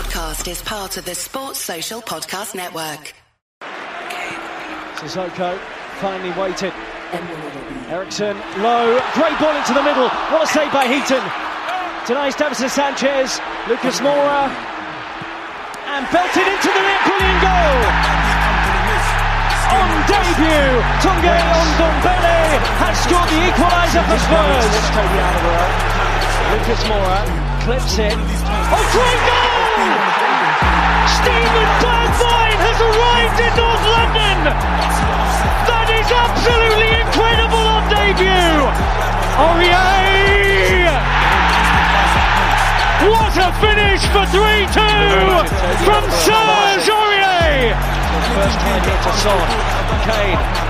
podcast is part of the Sports Social Podcast Network. Sissoko finally waited. Eriksen low, great ball into the middle. What a save by Heaton. Tonight, Davinson Sanchez, Lucas Moura, and belted into the net. Brilliant goal. On debut, Tanguy Ndombele has scored the equaliser for Spurs. Lucas Moura clips it. Oh, great goal! Steven Bergwijn has arrived in North London. That is absolutely incredible on debut. Aurier! What a finish for 3-2 from Serge Aurier! First time hit to Son. Kane.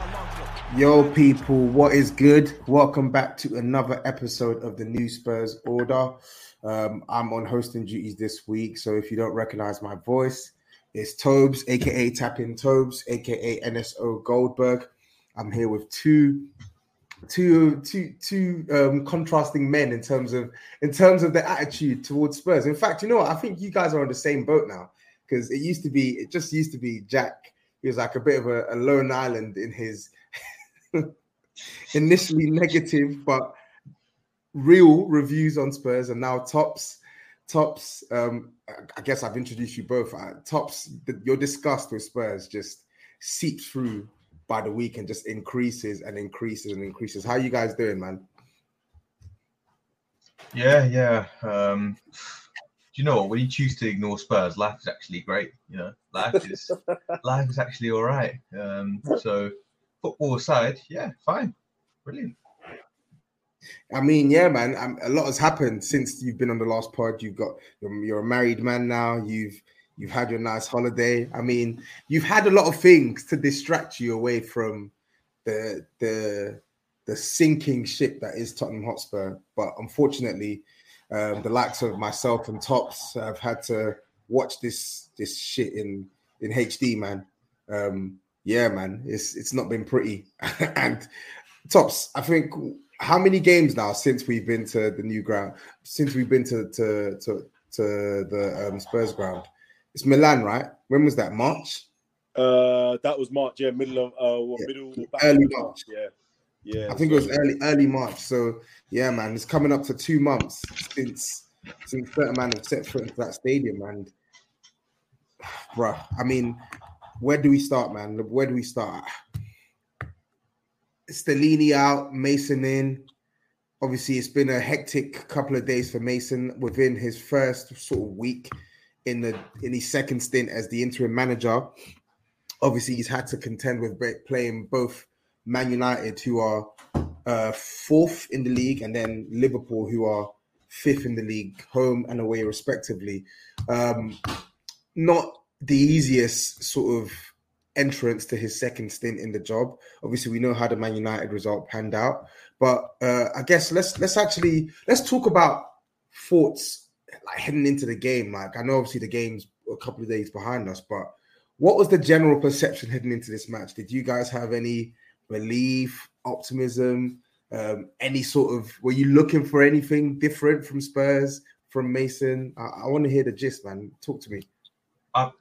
Yo, people, what is good? Welcome back to another episode of the New Spurs Order. Um, I'm on hosting duties this week, so if you don't recognize my voice, it's Tobes, aka Tapping Tobes, aka NSO Goldberg. I'm here with two, two, two, two um, contrasting men in terms of in terms of their attitude towards Spurs. In fact, you know what? I think you guys are on the same boat now because it used to be, it just used to be Jack. He was like a bit of a, a lone island in his initially negative but real reviews on Spurs, and now tops. Tops, um, I guess I've introduced you both. Uh, tops, the, your disgust with Spurs just seeps through by the week and just increases and increases and increases. How you guys doing, man? Yeah, yeah. Um, do you know what? When you choose to ignore Spurs, life is actually great. You know, life is life is actually all right. Um, so football aside, yeah, fine, brilliant. I mean, yeah, man. Um, a lot has happened since you've been on the last pod. You've got you're, you're a married man now. You've you've had your nice holiday. I mean, you've had a lot of things to distract you away from the the the sinking ship that is Tottenham Hotspur. But unfortunately, um, the likes of myself and Tops have had to watch this this shit in in HD, man. Um, yeah, man, it's it's not been pretty. and Tops, I think how many games now since we've been to the new ground? Since we've been to to to, to the um, Spurs ground? It's Milan, right? When was that? March. Uh, that was March. Yeah, middle of uh, what, Yeah, middle early of March. Yeah, yeah. I think it was early early March. So yeah, man, it's coming up to two months since since certain man have set foot into that stadium, and bruh, I mean, where do we start, man? Where do we start? Stellini out, Mason in. Obviously, it's been a hectic couple of days for Mason within his first sort of week in the in his second stint as the interim manager. Obviously, he's had to contend with playing both Man United, who are uh, fourth in the league, and then Liverpool, who are fifth in the league, home and away, respectively. Um, not the easiest sort of entrance to his second stint in the job. Obviously, we know how the Man United result panned out, but uh, I guess let's let's actually let's talk about thoughts like heading into the game. Like I know obviously the game's a couple of days behind us, but what was the general perception heading into this match? Did you guys have any relief, optimism, um, any sort of? Were you looking for anything different from Spurs, from Mason? I, I want to hear the gist, man. Talk to me. I,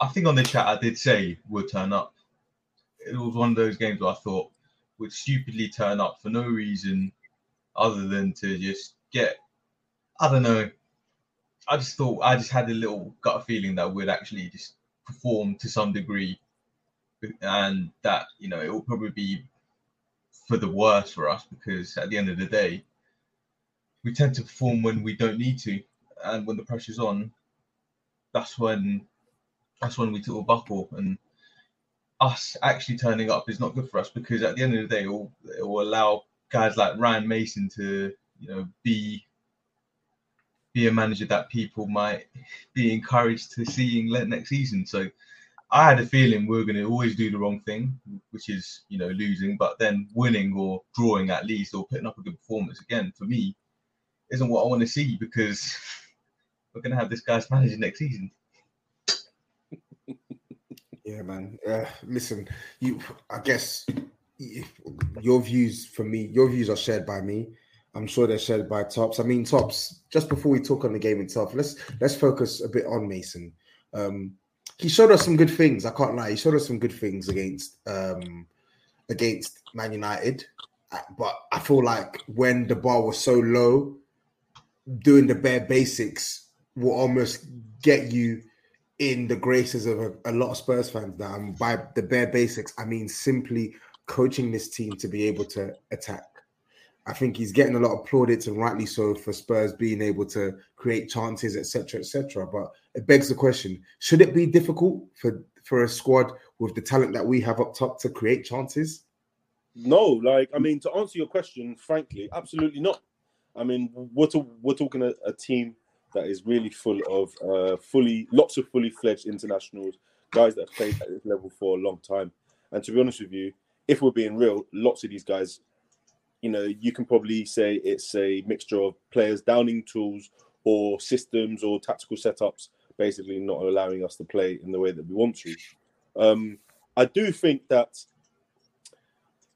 I think on the chat I did say would turn up. It was one of those games where I thought would stupidly turn up for no reason other than to just get. I don't know. I just thought I just had a little gut feeling that we'd actually just perform to some degree, and that you know it will probably be for the worse for us because at the end of the day, we tend to perform when we don't need to, and when the pressure's on, that's when that's when we of buckle and us actually turning up is not good for us because at the end of the day it will, it will allow guys like Ryan Mason to you know be be a manager that people might be encouraged to see in le- next season. So I had a feeling we were going to always do the wrong thing, which is you know losing, but then winning or drawing at least or putting up a good performance again for me isn't what I want to see because we're going to have this guy's manager next season. Yeah, man. Uh, listen, you. I guess your views for me, your views are shared by me. I'm sure they're shared by Tops. I mean, Tops. Just before we talk on the game itself, let's let's focus a bit on Mason. Um, he showed us some good things. I can't lie. He showed us some good things against um, against Man United, Uh, but I feel like when the bar was so low, doing the bare basics will almost get you in the graces of a, a lot of Spurs fans now. By the bare basics, I mean simply coaching this team to be able to attack. I think he's getting a lot of plaudits and rightly so for Spurs being able to create chances, etc., etc. But it begs the question: Should it be difficult for for a squad with the talent that we have up top to create chances? No, like I mean, to answer your question, frankly, absolutely not. I mean, we're to, we're talking a, a team that is really full of uh, fully lots of fully fledged internationals, guys that have played at this level for a long time. And to be honest with you, if we're being real, lots of these guys, you know, you can probably say it's a mixture of players downing tools or systems or tactical setups, basically not allowing us to play in the way that we want to. Um, I do think that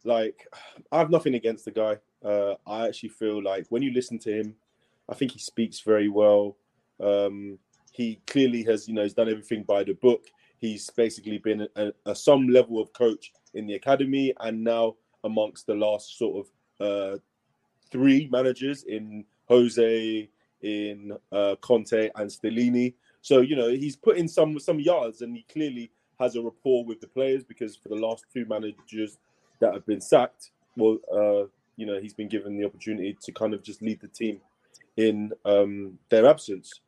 like I have nothing against the guy. Uh, I actually feel like when you listen to him, I think he speaks very well. Um, he clearly has, you know, he's done everything by the book. He's basically been a, a some level of coach in the academy, and now amongst the last sort of uh, three managers in Jose, in uh, Conte, and Stellini. So you know he's put in some some yards, and he clearly has a rapport with the players because for the last two managers that have been sacked, well, uh, you know, he's been given the opportunity to kind of just lead the team in um, their absence.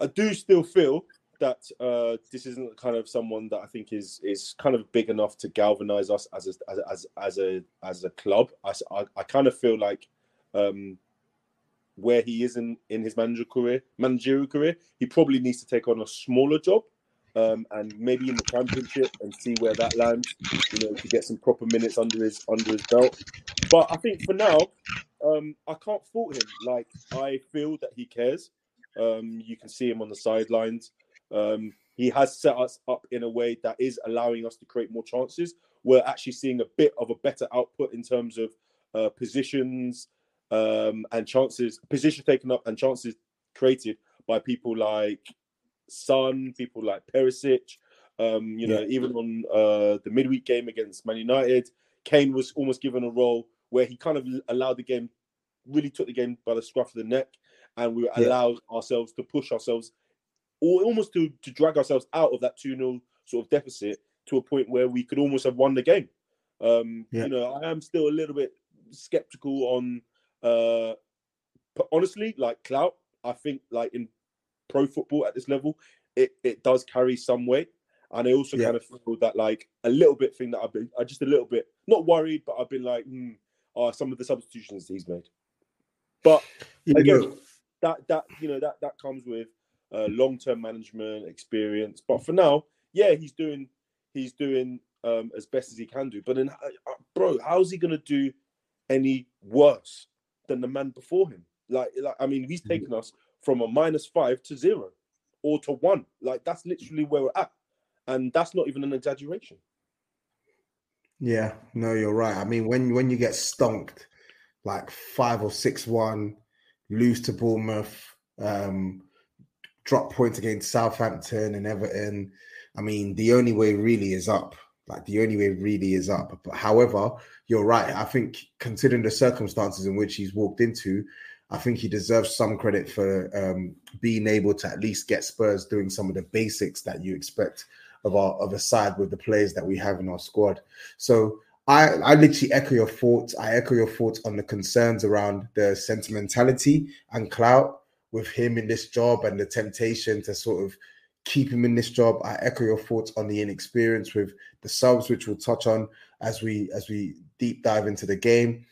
I do still feel that uh, this isn't kind of someone that I think is is kind of big enough to galvanize us as a, as as, a as a club. I, I, I kind of feel like um, where he is in, in his managerial career, managerial career, he probably needs to take on a smaller job um, and maybe in the championship and see where that lands. You know, to get some proper minutes under his under his belt. But I think for now, um, I can't fault him. Like I feel that he cares. Um, you can see him on the sidelines. Um, he has set us up in a way that is allowing us to create more chances. We're actually seeing a bit of a better output in terms of uh, positions um, and chances, position taken up and chances created by people like Son, people like Perisic. Um, you know, Yeah. even on uh, the midweek game against Man United, Kane was almost given a role where he kind of allowed the game, really took the game by the scruff of the neck, and we Yeah. allowed ourselves to push ourselves, or almost to to drag ourselves out of that two 0 sort of deficit to a point where we could almost have won the game. Um, Yeah. You know, I am still a little bit skeptical on, uh, but honestly, like clout. I think like in pro football at this level, it, it does carry some weight. And I also Yeah. kind of feel that like a little bit thing that I've been, I just a little bit not worried, but I've been like, hmm, are some of the substitutions he's made. But again, that that you know that that comes with uh, long term management experience. But for now, yeah, he's doing he's doing um, as best as he can do. But then, uh, uh, bro, how's he gonna do any worse than the man before him? Like, like I mean, he's Mm-hmm. taken us from a minus five to zero or to one. Like that's literally where we're at, and that's not even an exaggeration. Yeah, no, you're right. I mean, when when you get stonked like five or six one, lose to Bournemouth, um, drop points against Southampton and Everton. I mean, the only way really is up. Like the only way really is up. But however, you're right. I think considering the circumstances in which he's walked into, I think he deserves some credit for um, being able to at least get Spurs doing some of the basics that you expect of our of a side with the players that we have in our squad. So I I literally echo your thoughts. I echo your thoughts on the concerns around the sentimentality and clout with him in this job and the temptation to sort of keep him in this job. I echo your thoughts on the inexperience with the subs, which we'll touch on as we as we deep dive into the game.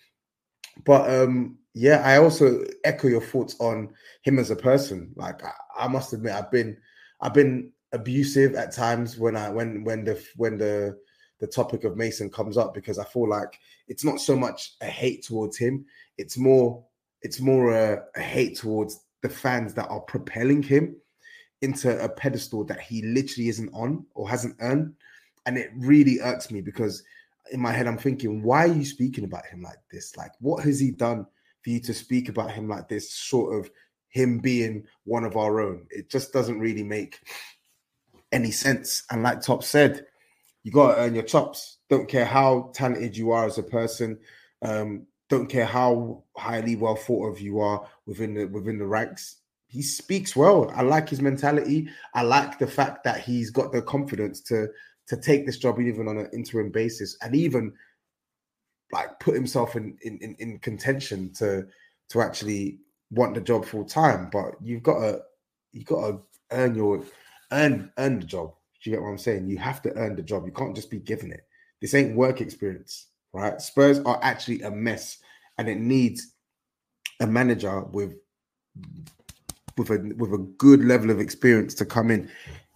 But um yeah, I also echo your thoughts on him as a person. Like I, I must admit, I've been I've been abusive at times when I when when the when the the topic of Mason comes up because I feel like it's not so much a hate towards him, it's more it's more a, a hate towards the fans that are propelling him into a pedestal that he literally isn't on or hasn't earned. And it really irks me because in my head, I'm thinking, why are you speaking about him like this? Like, what has he done for you to speak about him like this? Sort of him being one of our own. It just doesn't really make any sense. And like Top said, you got to earn your chops. Don't care how talented you are as a person. Um, don't care how highly well thought of you are within the within the ranks. He speaks well. I like his mentality. I like the fact that he's got the confidence to to take this job even on an interim basis and even like put himself in in, in, in contention to to actually want the job full time. But you've got to you've got to earn your earn earn the job. Do you get what I'm saying? You have to earn the job. You can't just be given it. This ain't work experience right? Spurs are actually a mess, and it needs a manager with with a with a good level of experience to come in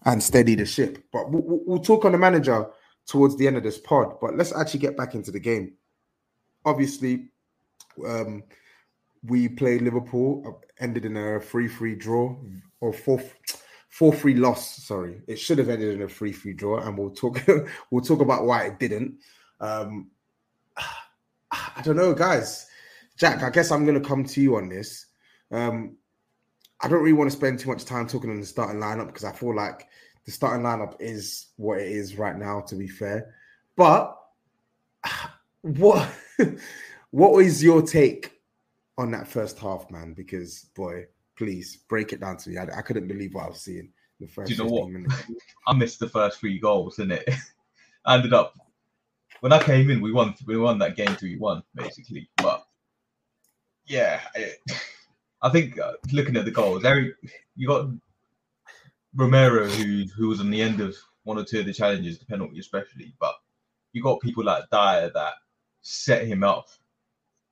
and steady the ship. But we'll, we'll talk on the manager towards the end of this pod. But let's actually get back into the game. Obviously, um, we played Liverpool, uh, ended in a three-three draw or four four-three loss. Sorry, it should have ended in a three-three draw, and we'll talk we'll talk about why it didn't. Um, I don't know, guys. Jack, I guess I'm going to come to you on this. Um, I don't really want to spend too much time talking on the starting lineup because I feel like the starting lineup is what it is right now. To be fair, but what what was your take on that first half, man? Because boy, please break it down to me. I, I couldn't believe what I was seeing the first. Do you know what? I missed the first three goals, didn't it? I ended up when I came in, we won. We won that game three one basically. But yeah, it, I think uh, looking at the goals, Eric, you got Romero who who was on the end of one or two of the challenges, the penalty especially. But you got people like Dier that set him up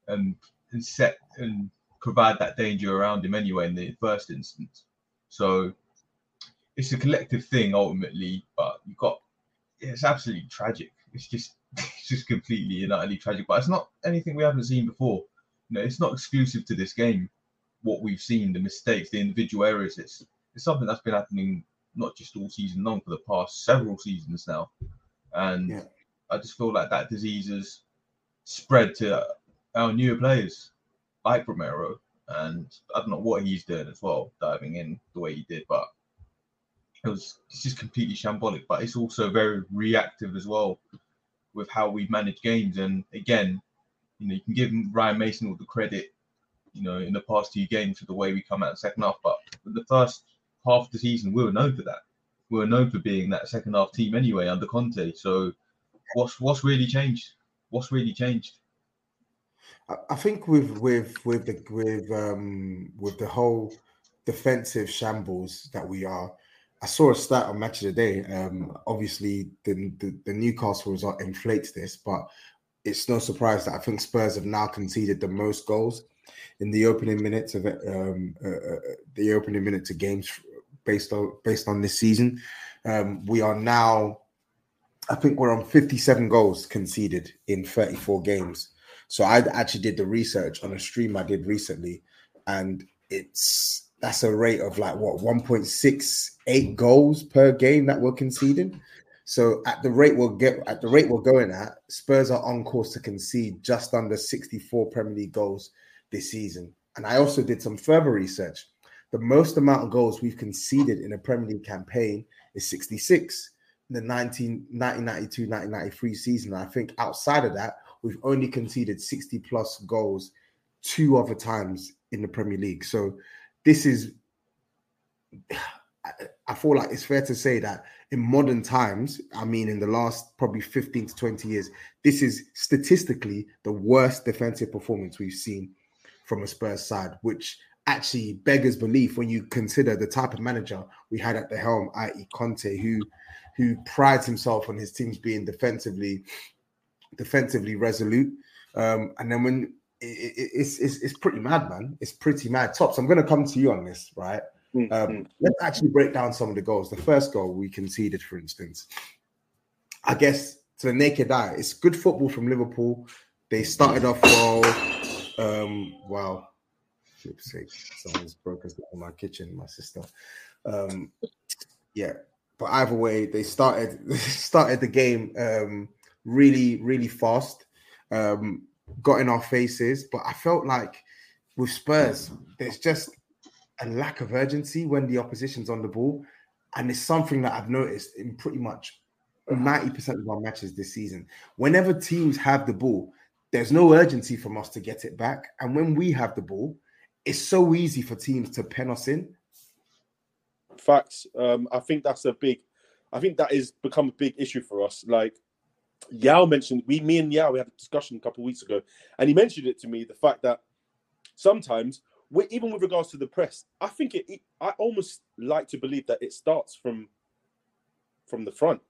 and and set and provide that danger around him anyway in the first instance. So it's a collective thing ultimately, but you've got it's absolutely tragic. It's just it's just completely and utterly tragic. But it's not anything we haven't seen before. You know, it's not exclusive to this game. What we've seen, the mistakes, the individual errors, it's it's something that's been happening not just all season long for the past several seasons now. And yeah. I just feel like that disease has spread to our newer players, like Romero. And I don't know what he's doing as well, diving in the way he did, but it was it's just completely shambolic. But it's also very reactive as well with how we manage games. And again, you know, you can give Ryan Mason all the credit, you know, in the past two games for the way we come out second half. But the first half of the season, we were known for that. We were known for being that second half team anyway under Conte. So what's what's really changed? What's really changed? I think with with with the with um with the whole defensive shambles that we are, I saw a stat on Match of the Day. Um, obviously, the, the, the Newcastle result inflates this, but it's no surprise that I think Spurs have now conceded the most goals in the opening minutes of um, uh, uh, the opening minutes of games based on based on this season. Um, we are now, I think, we're on 57 goals conceded in 34 games. So I actually did the research on a stream I did recently, and it's that's a rate of like what 1.68 goals per game that we're conceding. So at the rate we'll get at the rate we're going at, Spurs are on course to concede just under 64 Premier League goals this season. And I also did some further research. The most amount of goals we've conceded in a Premier League campaign is 66 in the 19, 1992 1993 season. I think outside of that, we've only conceded 60 plus goals two other times in the Premier League. So this is I feel like it's fair to say that in modern times, I mean, in the last probably 15 to 20 years, this is statistically the worst defensive performance we've seen from a Spurs side, which actually beggars belief when you consider the type of manager we had at the helm, i.e., Conte, who who prides himself on his teams being defensively defensively resolute. Um, and then when it's, it's it's pretty mad, man. It's pretty mad. Tops, I'm going to come to you on this, right? Mm, Um, mm. let's actually break down some of the goals. The first goal we conceded, for instance, I guess to the naked eye, it's good football from Liverpool. They started off well. Um, wow, flip's sake, someone's broken in my kitchen, my sister. Um, yeah, but either way, they started started the game um, really, really fast. Um, got in our faces, but I felt like with Spurs, there's just a lack of urgency when the opposition's on the ball, and it's something that I've noticed in pretty much ninety percent of our matches this season. Whenever teams have the ball, there's no urgency from us to get it back, and when we have the ball, it's so easy for teams to pen us in. Facts. Um, I think that's a big. I think that is become a big issue for us. Like Yao mentioned, we, me and Yao, we had a discussion a couple weeks ago, and he mentioned it to me. The fact that sometimes, even with regards to the press, I think it, it. I almost like to believe that it starts from from the front.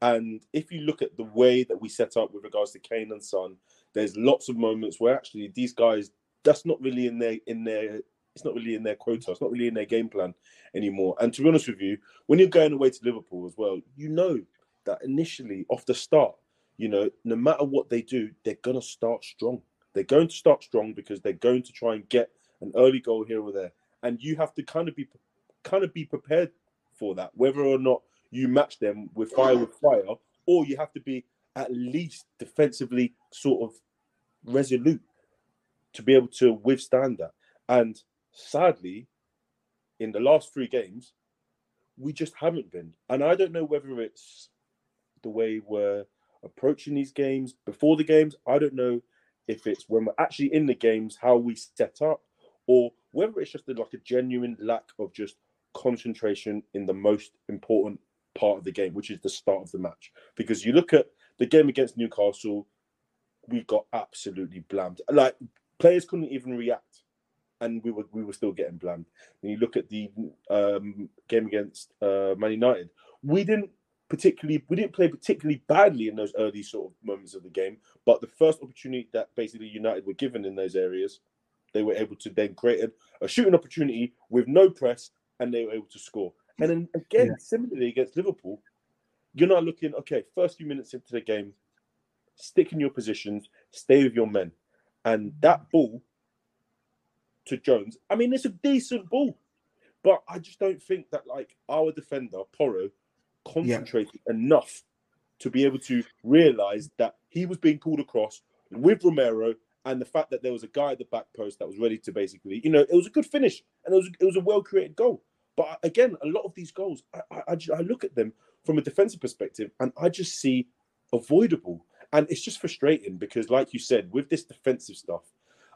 And if you look at the way that we set up with regards to Kane and Son, there's lots of moments where actually these guys, that's not really in their in their it's not really in their quota, it's not really in their game plan anymore. And to be honest with you, when you're going away to Liverpool as well, you know that initially off the start, you know, no matter what they do, they're gonna start strong. They're going to start strong because they're going to try and get an early goal here or there, and you have to kind of be kind of be prepared for that, whether or not you match them with fire with fire, or you have to be at least defensively sort of resolute to be able to withstand that. And sadly, in the last three games, we just haven't been. And I don't know whether it's the way we're approaching these games before the games. I don't know if it's when we're actually in the games, how we set up, or whether it's just like a genuine lack of just concentration in the most important part of the game, which is the start of the match. Because you look at the game against Newcastle, we got absolutely blamed. Like players couldn't even react, and we were we were still getting blamed. And you look at the um, game against uh, Man United, we didn't particularly we didn't play particularly badly in those early sort of moments of the game. But the first opportunity that basically United were given in those areas, they were able to then create a, a shooting opportunity with no press, and they were able to score. And then again, Yeah. similarly against Liverpool, you're not looking okay. First few minutes into the game, stick in your positions, stay with your men, and that ball to Jones. I mean, it's a decent ball, but I just don't think that like our defender Porro concentrated enough to be able to realize that he was being pulled across with Romero. And the fact that there was a guy at the back post that was ready to basically, you know, it was a good finish and it was it was a well created goal. But again, a lot of these goals, I, I, I I look at them from a defensive perspective and I just see avoidable. And it's just frustrating because, like you said, with this defensive stuff,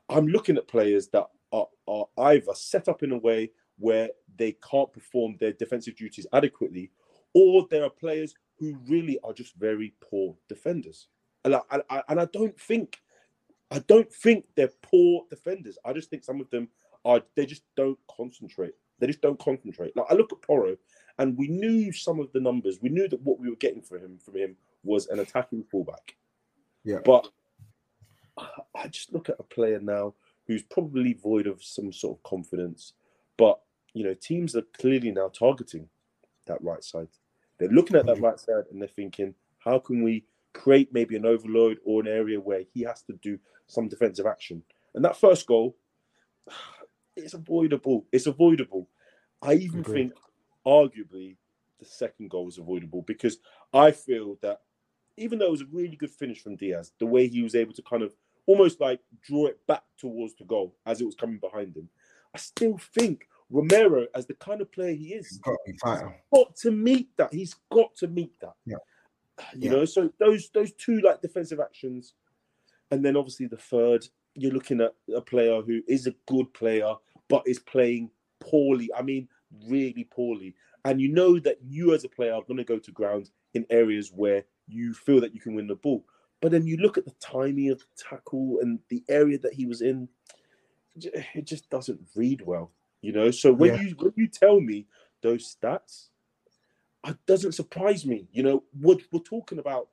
I'm looking at players that are, are either set up in a way where they can't perform their defensive duties adequately, or there are players who really are just very poor defenders. And I, I, and I don't think, I don't think they're poor defenders. I just think some of them are. They just don't concentrate. They just don't concentrate. Like I look at Porro, and we knew some of the numbers. We knew that what we were getting for him from him was an attacking fullback. Yeah. But I just look at a player now who's probably void of some sort of confidence. But you know, teams are clearly now targeting that right side. They're looking at that mm-hmm. right side and they're thinking, how can we create maybe an overload or an area where he has to do some defensive action? And that first goal, it's avoidable. It's avoidable. I even Agreed. think, arguably, the second goal was avoidable because I feel that even though it was a really good finish from Diaz, the way he was able to kind of almost like draw it back towards the goal as it was coming behind him, I still think Romero, as the kind of player he is, Got to be fighter. got to meet that. He's got to meet that. Yeah. You Yeah. know, so those those two like defensive actions, and then obviously the third, you're looking at a player who is a good player but is playing poorly. I mean, really poorly. And you know that you as a player are going to go to ground in areas where you feel that you can win the ball. But then you look at the timing of the tackle and the area that he was in, it just doesn't read well. You know, so when Yeah. you when you tell me those stats, it doesn't surprise me. You know, we're, we're talking about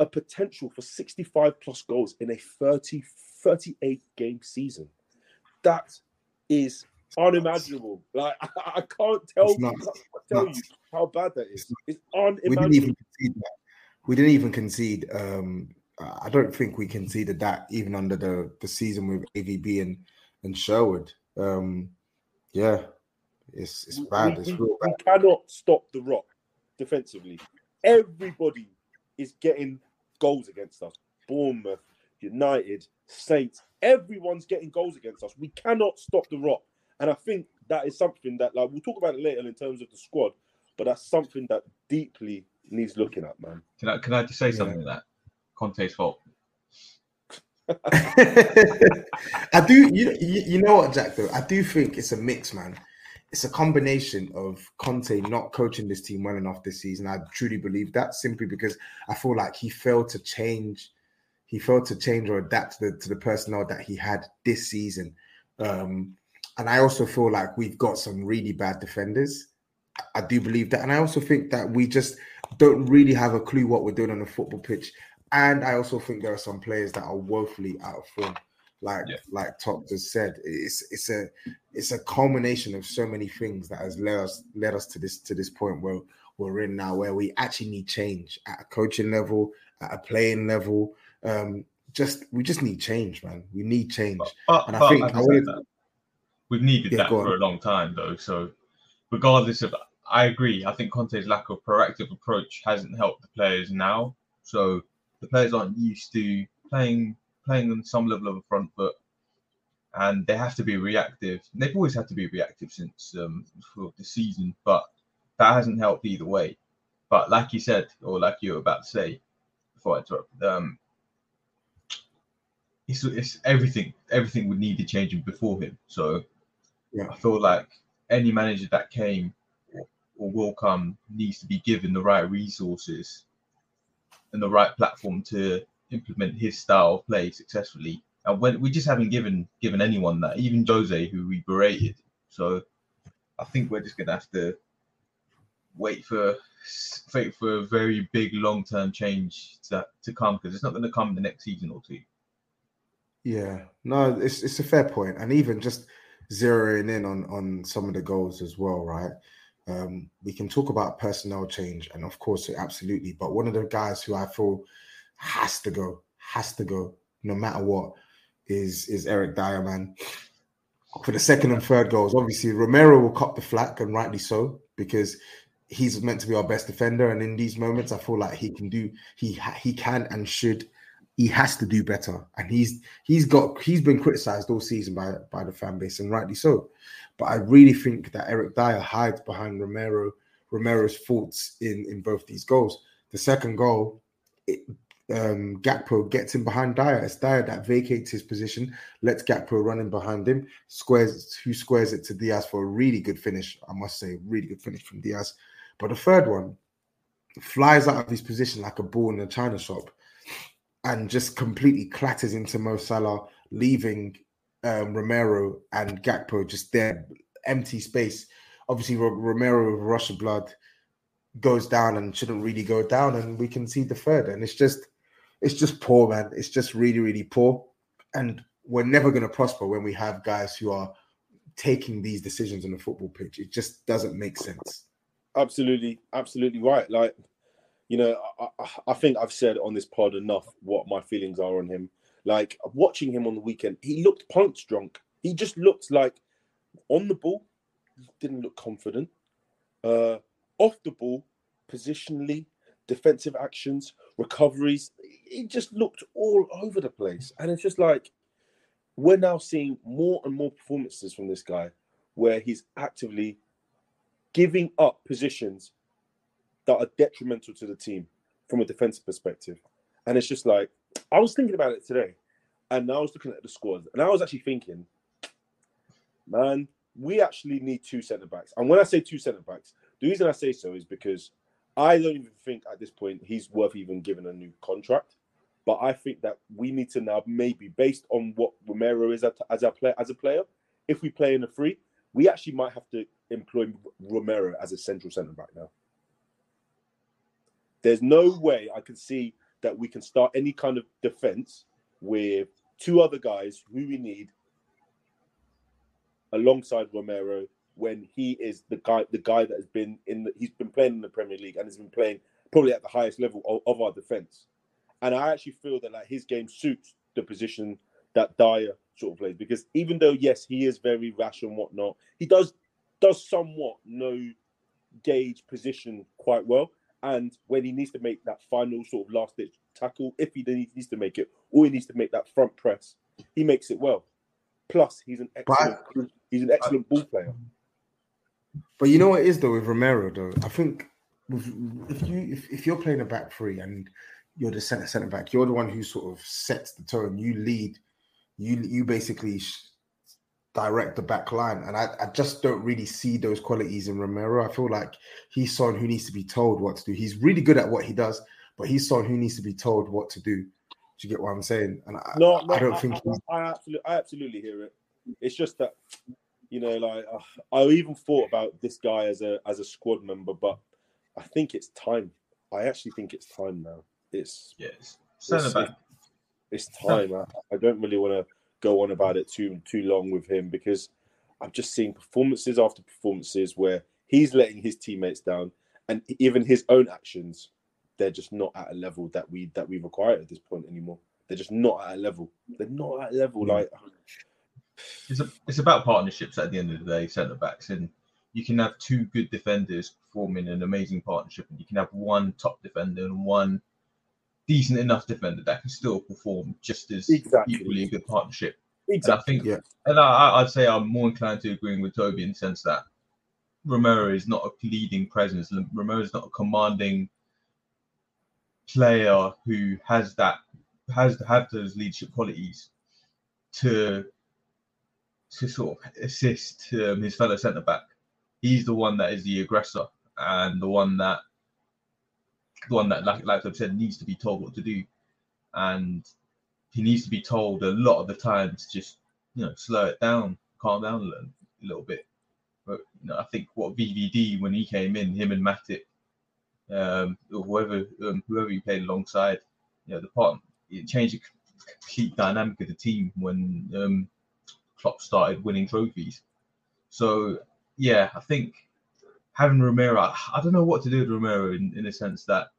a potential for 65 plus goals in a 30, 38 game season. That is unimaginable. Like I, I can't tell, not. I tell you how bad that is. It's we didn't unimaginable. even concede that. We didn't even concede. Um, I don't think we conceded that even under the, the season with AVB and and Sherwood. Um, yeah, it's it's bad. we- It's we- real we cannot stop the rock defensively. Everybody is getting goals against us. Bournemouth, United, Saints, everyone's getting goals against us. We cannot stop the rock. And I think that is something that like we'll talk about it later in terms of the squad, but that's something that deeply needs looking at, man. Can I can I just say Yeah. something that Conte's fault? I do. You, you know what, Jack? Though I do think it's a mix, man. It's a combination of Conte not coaching this team well enough this season. I truly believe that simply because I feel like he failed to change. He failed to change or adapt to the, to the personnel that he had this season. Um, and I also feel like we've got some really bad defenders. I do believe that. And I also think that we just don't really have a clue what we're doing on the football pitch. And I also think there are some players that are woefully out of form. Like Yeah. like Top just said, it's it's a it's a culmination of so many things that has led us led us to this to this point where we're in now, where we actually need change at a coaching level, at a playing level. Um, just we just need change, man. We need change. But, but, I think I wanted- that, we've needed Yeah, that go on. for a long time, though. So, regardless of, I agree. I think Conte's lack of proactive approach hasn't helped the players now. So the players aren't used to playing playing on some level of a front foot, and they have to be reactive. They've always had to be reactive since um, the season, but that hasn't helped either way. But like you said, or like you were about to say, before I interrupted, um, it's, it's everything. Everything would need to change before him. So Yeah. I feel like any manager that came or, or will come needs to be given the right resources and the right platform to implement his style of play successfully. And when we just haven't given given anyone that, even Jose, who we berated. So I think we're just gonna have to wait for wait for a very big long term change to, to come because it's not going to come in the next season or two. Yeah, no, it's it's a fair point, and even just zeroing in on on some of the goals as well, right? Um, we can talk about personnel change, and of course, absolutely. But one of the guys who I feel has to go, has to go, no matter what, is is Eric Dier, man. For the second and third goals, obviously Romero will cop the flack, and rightly so, because he's meant to be our best defender. And in these moments, I feel like he can do, he he can and should, he has to do better. And he's he's got he's been criticized all season by by the fan base, and rightly so. But I really think that Eric Dier hides behind Romero Romero's faults in in both these goals. The second goal, it, um, Gakpo gets in behind Dier. It's Dier that vacates his position, lets Gakpo run in behind him, squares who squares it to Diaz for a really good finish. I must say, really good finish from Diaz. But the third one flies out of his position like a ball in a china shop, and just completely clatters into Mo Salah, leaving um, Romero and Gakpo just there, empty space. Obviously, Ro- Romero with of blood goes down and shouldn't really go down, and we can see the third. And it's just, it's just poor, man. It's just really, really poor. And we're never going to prosper when we have guys who are taking these decisions on the football pitch. It just doesn't make sense. Absolutely, absolutely right. Like, you know, I, I, think I've said on this pod enough what my feelings are on him. Like watching him on the weekend, he looked punch drunk. He just looked like on the ball, didn't look confident. Uh, off the ball, positionally, defensive actions, recoveries, he just looked all over the place. And it's just like we're now seeing more and more performances from this guy where he's actively giving up positions that are detrimental to the team from a defensive perspective. And it's just like, I was thinking about it today and I was looking at the squad and I was actually thinking, man, we actually need two centre backs. And when I say two centre backs, the reason I say so is because I don't even think at this point he's worth even giving a new contract. But I think that we need to now maybe based on what Romero is as a player, as a player, if we play in a free, we actually might have to employ Romero as a central centre back now. There's no way I can see that we can start any kind of defense with two other guys who we need alongside Romero when he is the guy the guy that has been in the, he's been playing in the Premier League and has been playing probably at the highest level of, of our defense. And I actually feel that like his game suits the position that Dier sort of plays because even though yes he is very rash and whatnot, he does does somewhat know gauge position quite well. And when he needs to make that final sort of last ditch tackle, if he needs to make it, or he needs to make that front press, he makes it well. Plus, he's an excellent but, he's an excellent ball player. But you know what it is though with Romero though, I think if you if, if you're playing a back three and you're the center center back, you're the one who sort of sets the tone. You lead. You you basically direct the back line, and I, I just don't really see those qualities in Romero. I feel like he's someone who needs to be told what to do. He's really good at what he does, but he's someone who needs to be told what to do. Do you get what I'm saying? And I, no, no I don't I, think I, I, absolutely, I absolutely hear it. It's just that you know, like uh, I even thought about this guy as a as a squad member, but I think it's time. I actually think it's time now. It's yes, it's, it's, time. I, I don't really want to go on about it too too long with him because I'm just seeing performances after performances where he's letting his teammates down, and even his own actions, they're just not at a level that we that we require at this point anymore. They're just not at a level. They're not at a level. Mm. Like uh, it's a, it's about partnerships at the end of the day, centre backs, and you can have two good defenders forming an amazing partnership, and you can have one top defender and one decent enough defender that can still perform just as exactly. equally a good partnership. Exactly. And I think, yeah. and I, I'd say I'm more inclined to agreeing with Toby in the sense that Romero is not a leading presence. Romero is not a commanding player who has that has to have those leadership qualities to to sort of assist um, his fellow centre back. He's the one that is the aggressor and the one that the one that, like, like I've said, needs to be told what to do, and he needs to be told a lot of the time to just you know slow it down, calm down a little, a little bit. But you know, I think what VVD when he came in, him and Matip, um, or whoever um, whoever he played alongside, you know, the part it changed the complete dynamic of the team when um, Klopp started winning trophies. So yeah, I think having Romero, I don't know what to do with Romero in, in the sense that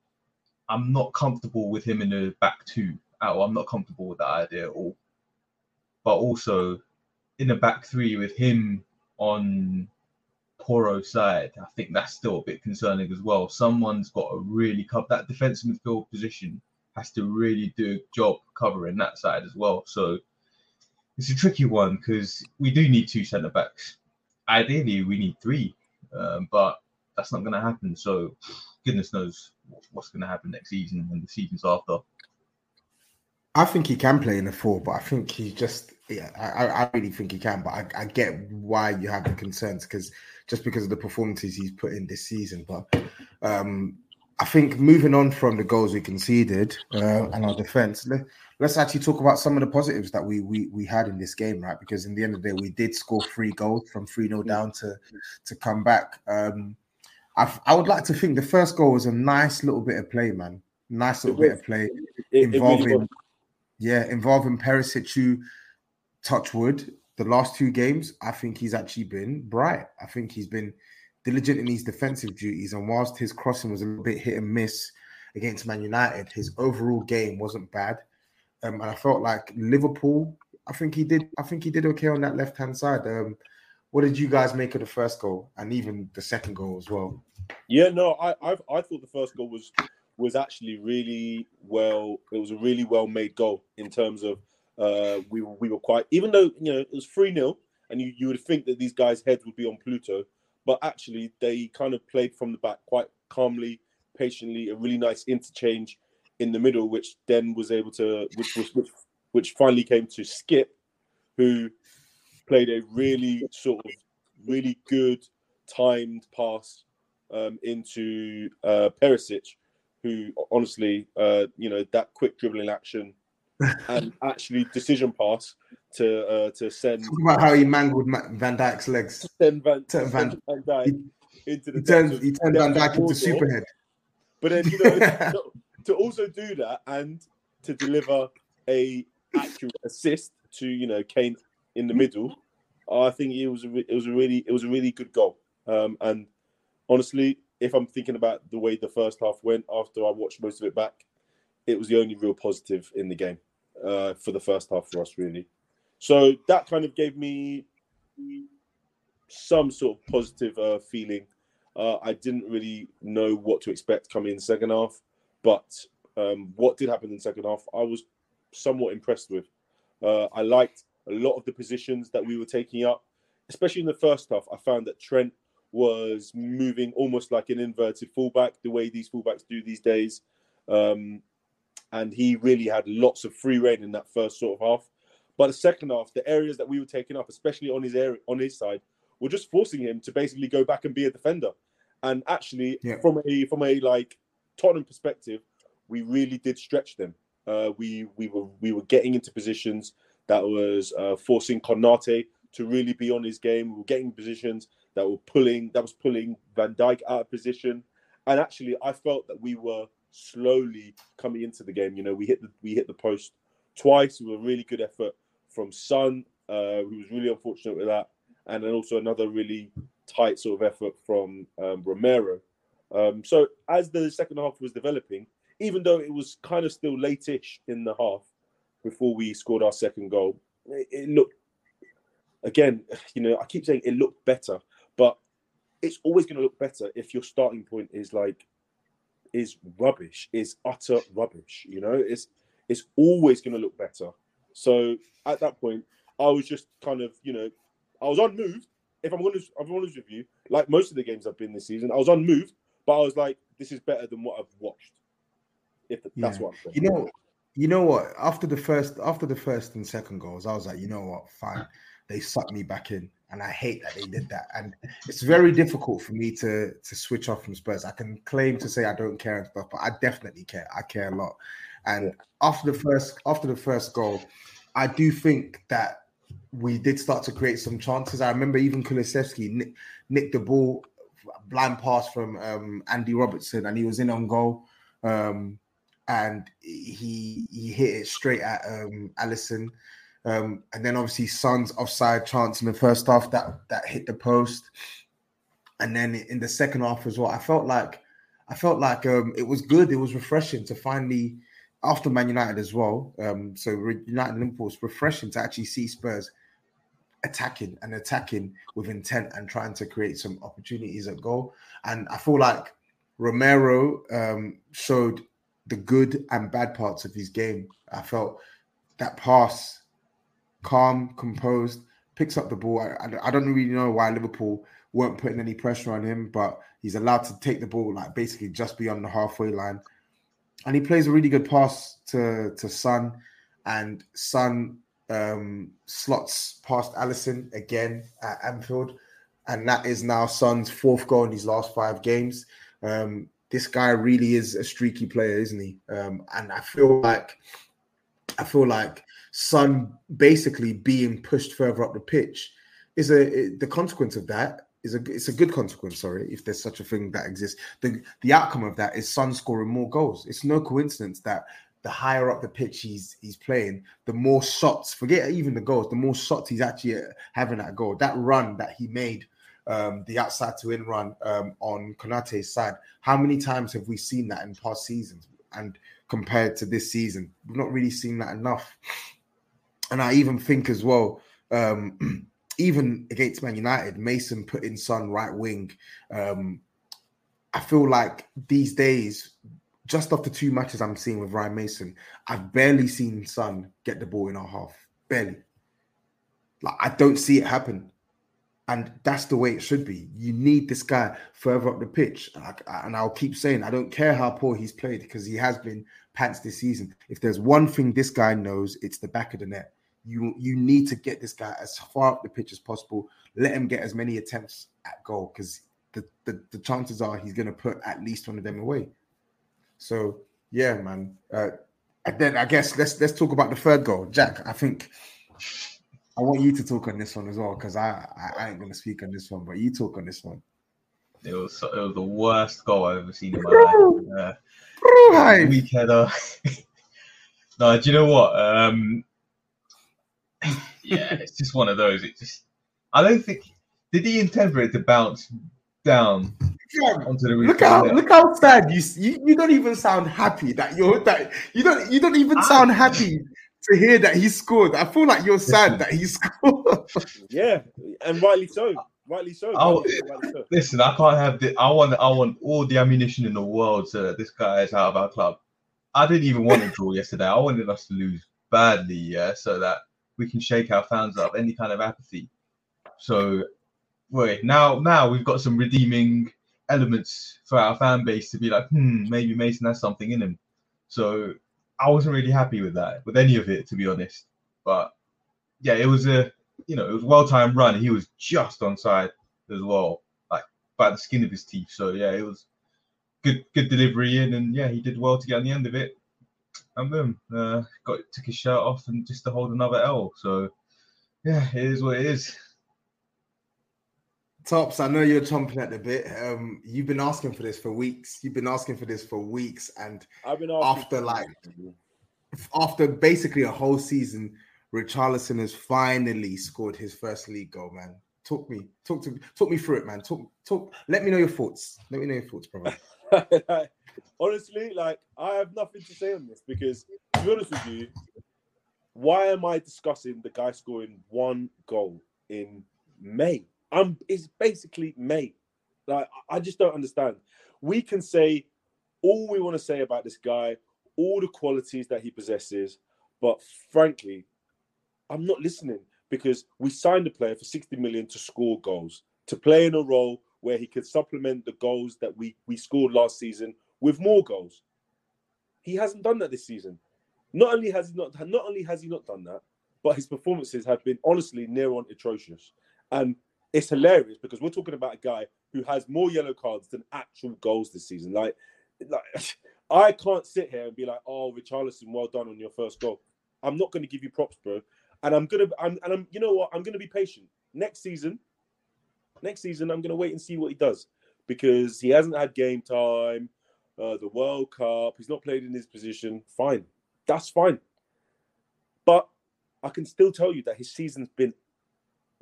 I'm not comfortable with him in the back two. I'm not comfortable with that idea at all. But also in the back three with him on Porro's side, I think that's still a bit concerning as well. Someone's got to really cover that defensive midfield position has to really do a job covering that side as well. So it's a tricky one because we do need two centre backs. Ideally, we need three um, but that's not going to happen. So goodness knows what's going to happen next season and the seasons after. I think he can play in the four, but I think he just, yeah, I, I really think he can. But I, I get why you have the concerns because just because of the performances he's put in this season. But um, I think moving on from the goals we conceded uh, and our defense, let, us actually talk about some of the positives that we, we we had in this game, right? Because in the end of the day, we did score three goals from 3 0 down to to come back. Um, I, I would like to think the first goal was a nice little bit of play, man. Nice little bit of play involving, really yeah, involving Perisic, who touchwood the last two games. I think he's actually been bright. I think he's been diligent in his defensive duties, and whilst his crossing was a little bit hit and miss against Man United, his overall game wasn't bad. Um, and I felt like Liverpool. I think he did. I think he did okay on that left hand side. Um, what did you guys make of the first goal and even the second goal as well? Yeah, no, I I've, i thought the first goal was was actually really well. It was a really well made goal in terms of uh, we we were quite even though you know it was three 0 and you, you would think that these guys' heads would be on Pluto but actually they kind of played from the back quite calmly, patiently, a really nice interchange in the middle, which then was able to, which was which, which finally came to Skipp, who played a really sort of really good timed pass um, into uh, Perisic, who honestly, uh, you know, that quick dribbling action and actually decision pass to uh, to send. Talk about how he mangled Van Dijk's legs. Send Van, Van, Van Dijk he, into the. He turned, he turned Van Dijk into Superhead. But then you know to, to also do that and to deliver a accurate assist to you know Kane in the middle, I think it was a, it was a really it was a really good goal. Um, and honestly, if I'm thinking about the way the first half went after I watched most of it back, it was the only real positive in the game uh, for the first half for us, really. So that kind of gave me some sort of positive uh, feeling. Uh, I didn't really know what to expect coming in the second half, but um, what did happen in second half, I was somewhat impressed with. Uh, I liked a lot of the positions that we were taking up, especially in the first half. I found that Trent was moving almost like an inverted fullback, the way these fullbacks do these days. Um, and he really had lots of free reign in that first sort of half. But the second half, the areas that we were taking up, especially on his area, on his side, were just forcing him to basically go back and be a defender. And actually, Yeah. from a from a like Tottenham perspective, we really did stretch them. Uh, we we were we were getting into positions that was uh, forcing Konate to really be on his game. We were getting positions that were pulling that was pulling Van Dijk out of position. And actually, I felt that we were slowly coming into the game. You know, we hit the we hit the post twice. It was a really good effort from Son, uh, who was really unfortunate with that, and then also another really tight sort of effort from um, Romero. Um, so as the second half was developing, even though it was kind of still late-ish in the half before we scored our second goal, it, it looked again. You know, I keep saying it looked better, but it's always going to look better if your starting point is like is rubbish, is utter rubbish. You know, it's it's always going to look better. So at that point, I was just kind of, you know, I was unmoved. If I'm honest, I'm honest with you, like most of the games I've been this season, I was unmoved, but I was like, this is better than what I've watched. If that's Yeah. what I'm saying. You know, you know what? After the first, after the first and second goals, I was like, you know what? Fine. They sucked me back in, and I hate that they did that. And it's very difficult for me to to switch off from Spurs. I can claim to say I don't care and stuff, but I definitely care. I care a lot. And after the first, after the first goal, I do think that we did start to create some chances. I remember even Kulusevski nick, nicked the ball, blind pass from um, Andy Robertson, and he was in on goal. Um, and he he hit it straight at um Alisson. Um, and then obviously Son's offside chance in the first half that that hit the post. And then in the second half as well, I felt like I felt like um it was good, it was refreshing to finally after Man United as well. Um, so United Liverpool was refreshing to actually see Spurs attacking and attacking with intent and trying to create some opportunities at goal. And I feel like Romero um, showed the good and bad parts of his game. I felt that pass, calm, composed, picks up the ball. I, I- don't really know why Liverpool weren't putting any pressure on him, but he's allowed to take the ball like basically just beyond the halfway line. And he plays a really good pass to to Son, and Son um, slots past Alisson again at Anfield, and that is now Son's fourth goal in these last five games. Um, this guy really is a streaky player, isn't he? Um, and I feel like I feel like Son basically being pushed further up the pitch is a the consequence of that is a it's a good consequence. Sorry, if there's such a thing that exists. The the outcome of that is Son scoring more goals. It's no coincidence that the higher up the pitch he's he's playing, the more shots. Forget even the goals. The more shots he's actually uh, having at goal. That run that he made, um, the outside to in run um, on Konate's side. How many times have we seen that in past seasons? And compared to this season, we've not really seen that enough. And I even think as well, um, even against Man United, Mason put in Son right wing. Um, I feel like these days, just the two matches I'm seeing with Ryan Mason, I've barely seen Son get the ball in our half. Barely. Like I don't see it happen. And that's the way it should be. You need this guy further up the pitch. Like, And I'll keep saying, I don't care how poor he's played because he has been pants this season. If there's one thing this guy knows, it's the back of the net. You you need to get this guy as far up the pitch as possible. Let him get as many attempts at goal because the, the, the chances are he's going to put at least one of them away. So yeah, man. Uh, and then I guess let's let's talk about the third goal, Jack. I think I want you to talk on this one as well because I, I I ain't going to speak on this one, but you talk on this one. It was it was the worst goal I've ever seen in my life. Uh, weak header. no, do you know what? Um, yeah, it's just one of those. It just I don't think did he intend for it to bounce down Yeah, onto the Look how look how sad you, you you don't even sound happy that you're that you don't you don't even sound happy to hear that he scored. I feel like you're sad that he scored. Yeah, and rightly so. Rightly so. Oh, rightly so, rightly so. Listen, I can't have the. I want. I want all the ammunition in the world so that this guy is out of our club. I didn't even want to draw yesterday. I wanted us to lose badly, yeah, so that we can shake our fans up any kind of apathy. So, wait, now now we've got some redeeming elements for our fan base to be like, hmm, maybe Mason has something in him. So I wasn't really happy with that, with any of it, to be honest. But yeah, it was a you know, it was well timed run. He was just onside as well, like by the skin of his teeth. So yeah, it was good good delivery in, and yeah, he did well to get on the end of it. And boom, uh, got took his shirt off and just to hold another L. So yeah, it is what it is. Tops, I know you're chomping at the bit. Um, you've been asking for this for weeks. You've been asking for this for weeks, and I've been after like after basically a whole season, Richarlison has finally scored his first league goal. Man, talk me, talk to, talk me through it, man. Talk, talk. Let me know your thoughts. Let me know your thoughts, brother. honestly, like I have nothing to say on this because to be honest with you, why am I discussing the guy scoring one goal in May? I'm it's basically May. Like I I just don't understand. We can say all we want to say about this guy, all the qualities that he possesses, but frankly, I'm not listening because we signed a player for 60 million to score goals, to play in a role where he could supplement the goals that we we scored last season with more goals. He hasn't done that this season. Not only has he not not only has he not done that, but his performances have been honestly near on atrocious. And it's hilarious because we're talking about a guy who has more yellow cards than actual goals this season. Like, like I can't sit here and be like, "Oh, Richarlison, well done on your first goal." I'm not going to give you props, bro. And I'm gonna, I'm, and I'm, you know what? I'm to be patient. Next season, next season, I'm to wait and see what he does because he hasn't had game time. Uh, the World Cup, he's not played in his position. Fine, that's fine. But I can still tell you that his season's been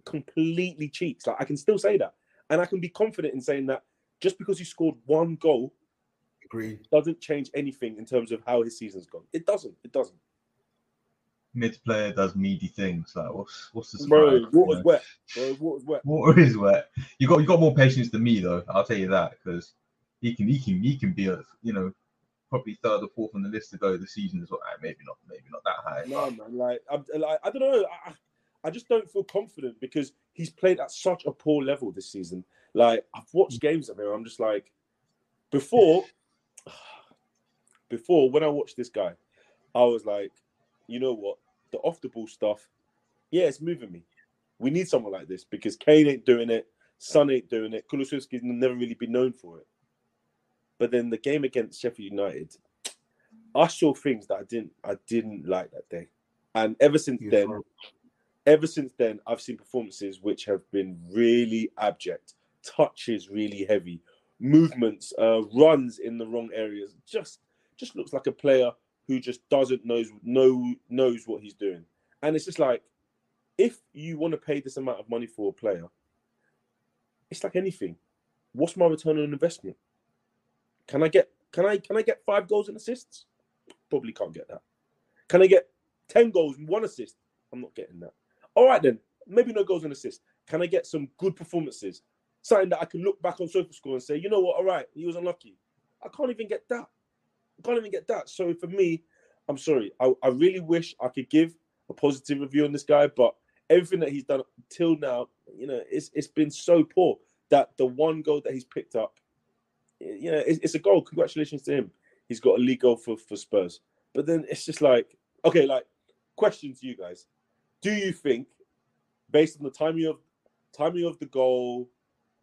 completely cheats. Like I can still say that, and I can be confident in saying that just because he scored one goal Agree. doesn't change anything in terms of how his season's gone. It doesn't. It doesn't. Mid player does meaty things. Like what's what's the Bro, surprise, you water's know? wet. Bro, water's wet. Water is wet. You got you got more patience than me though. I'll tell you that because he can he can he can be a you know probably third or fourth on the list to go the season as well. Uh, Maybe not maybe not that high. No, man. Like, I'm, like I don't know. I, I just don't feel confident because he's played at such a poor level this season. Like, I've watched games of him. I'm just like, before, before when I watched this guy, I was like, you know what? The off the ball stuff, yeah, it's moving me. We need someone like this because Kane ain't doing it. Son ain't doing it. Kulusevski's never really been known for it. But then the game against Sheffield United, I saw things that I didn't I didn't like that day. And ever since then. Ever since then, I've seen performances which have been really abject, touches really heavy, movements, uh, runs in the wrong areas. Just just looks like a player who just doesn't knows know knows what he's doing. And it's just like, if you want to pay this amount of money for a player, it's like anything. What's my return on investment? Can I get can I can I get five goals and assists? Probably can't get that. Can I get ten goals and one assist? I'm not getting that. All right then, maybe no goals and assists. Can I get some good performances? Something that I can look back on SofaScore and say, you know what? All right, he was unlucky. I can't even get that. I can't even get that. So for me, I'm sorry. I, I really wish I could give a positive review on this guy, but everything that he's done till now, you know, it's it's been so poor that the one goal that he's picked up, you know, it's, it's a goal. Congratulations to him. He's got a league goal for, for Spurs. But then it's just like, okay, like question to you guys. Do you think, based on the timing of timing of the goal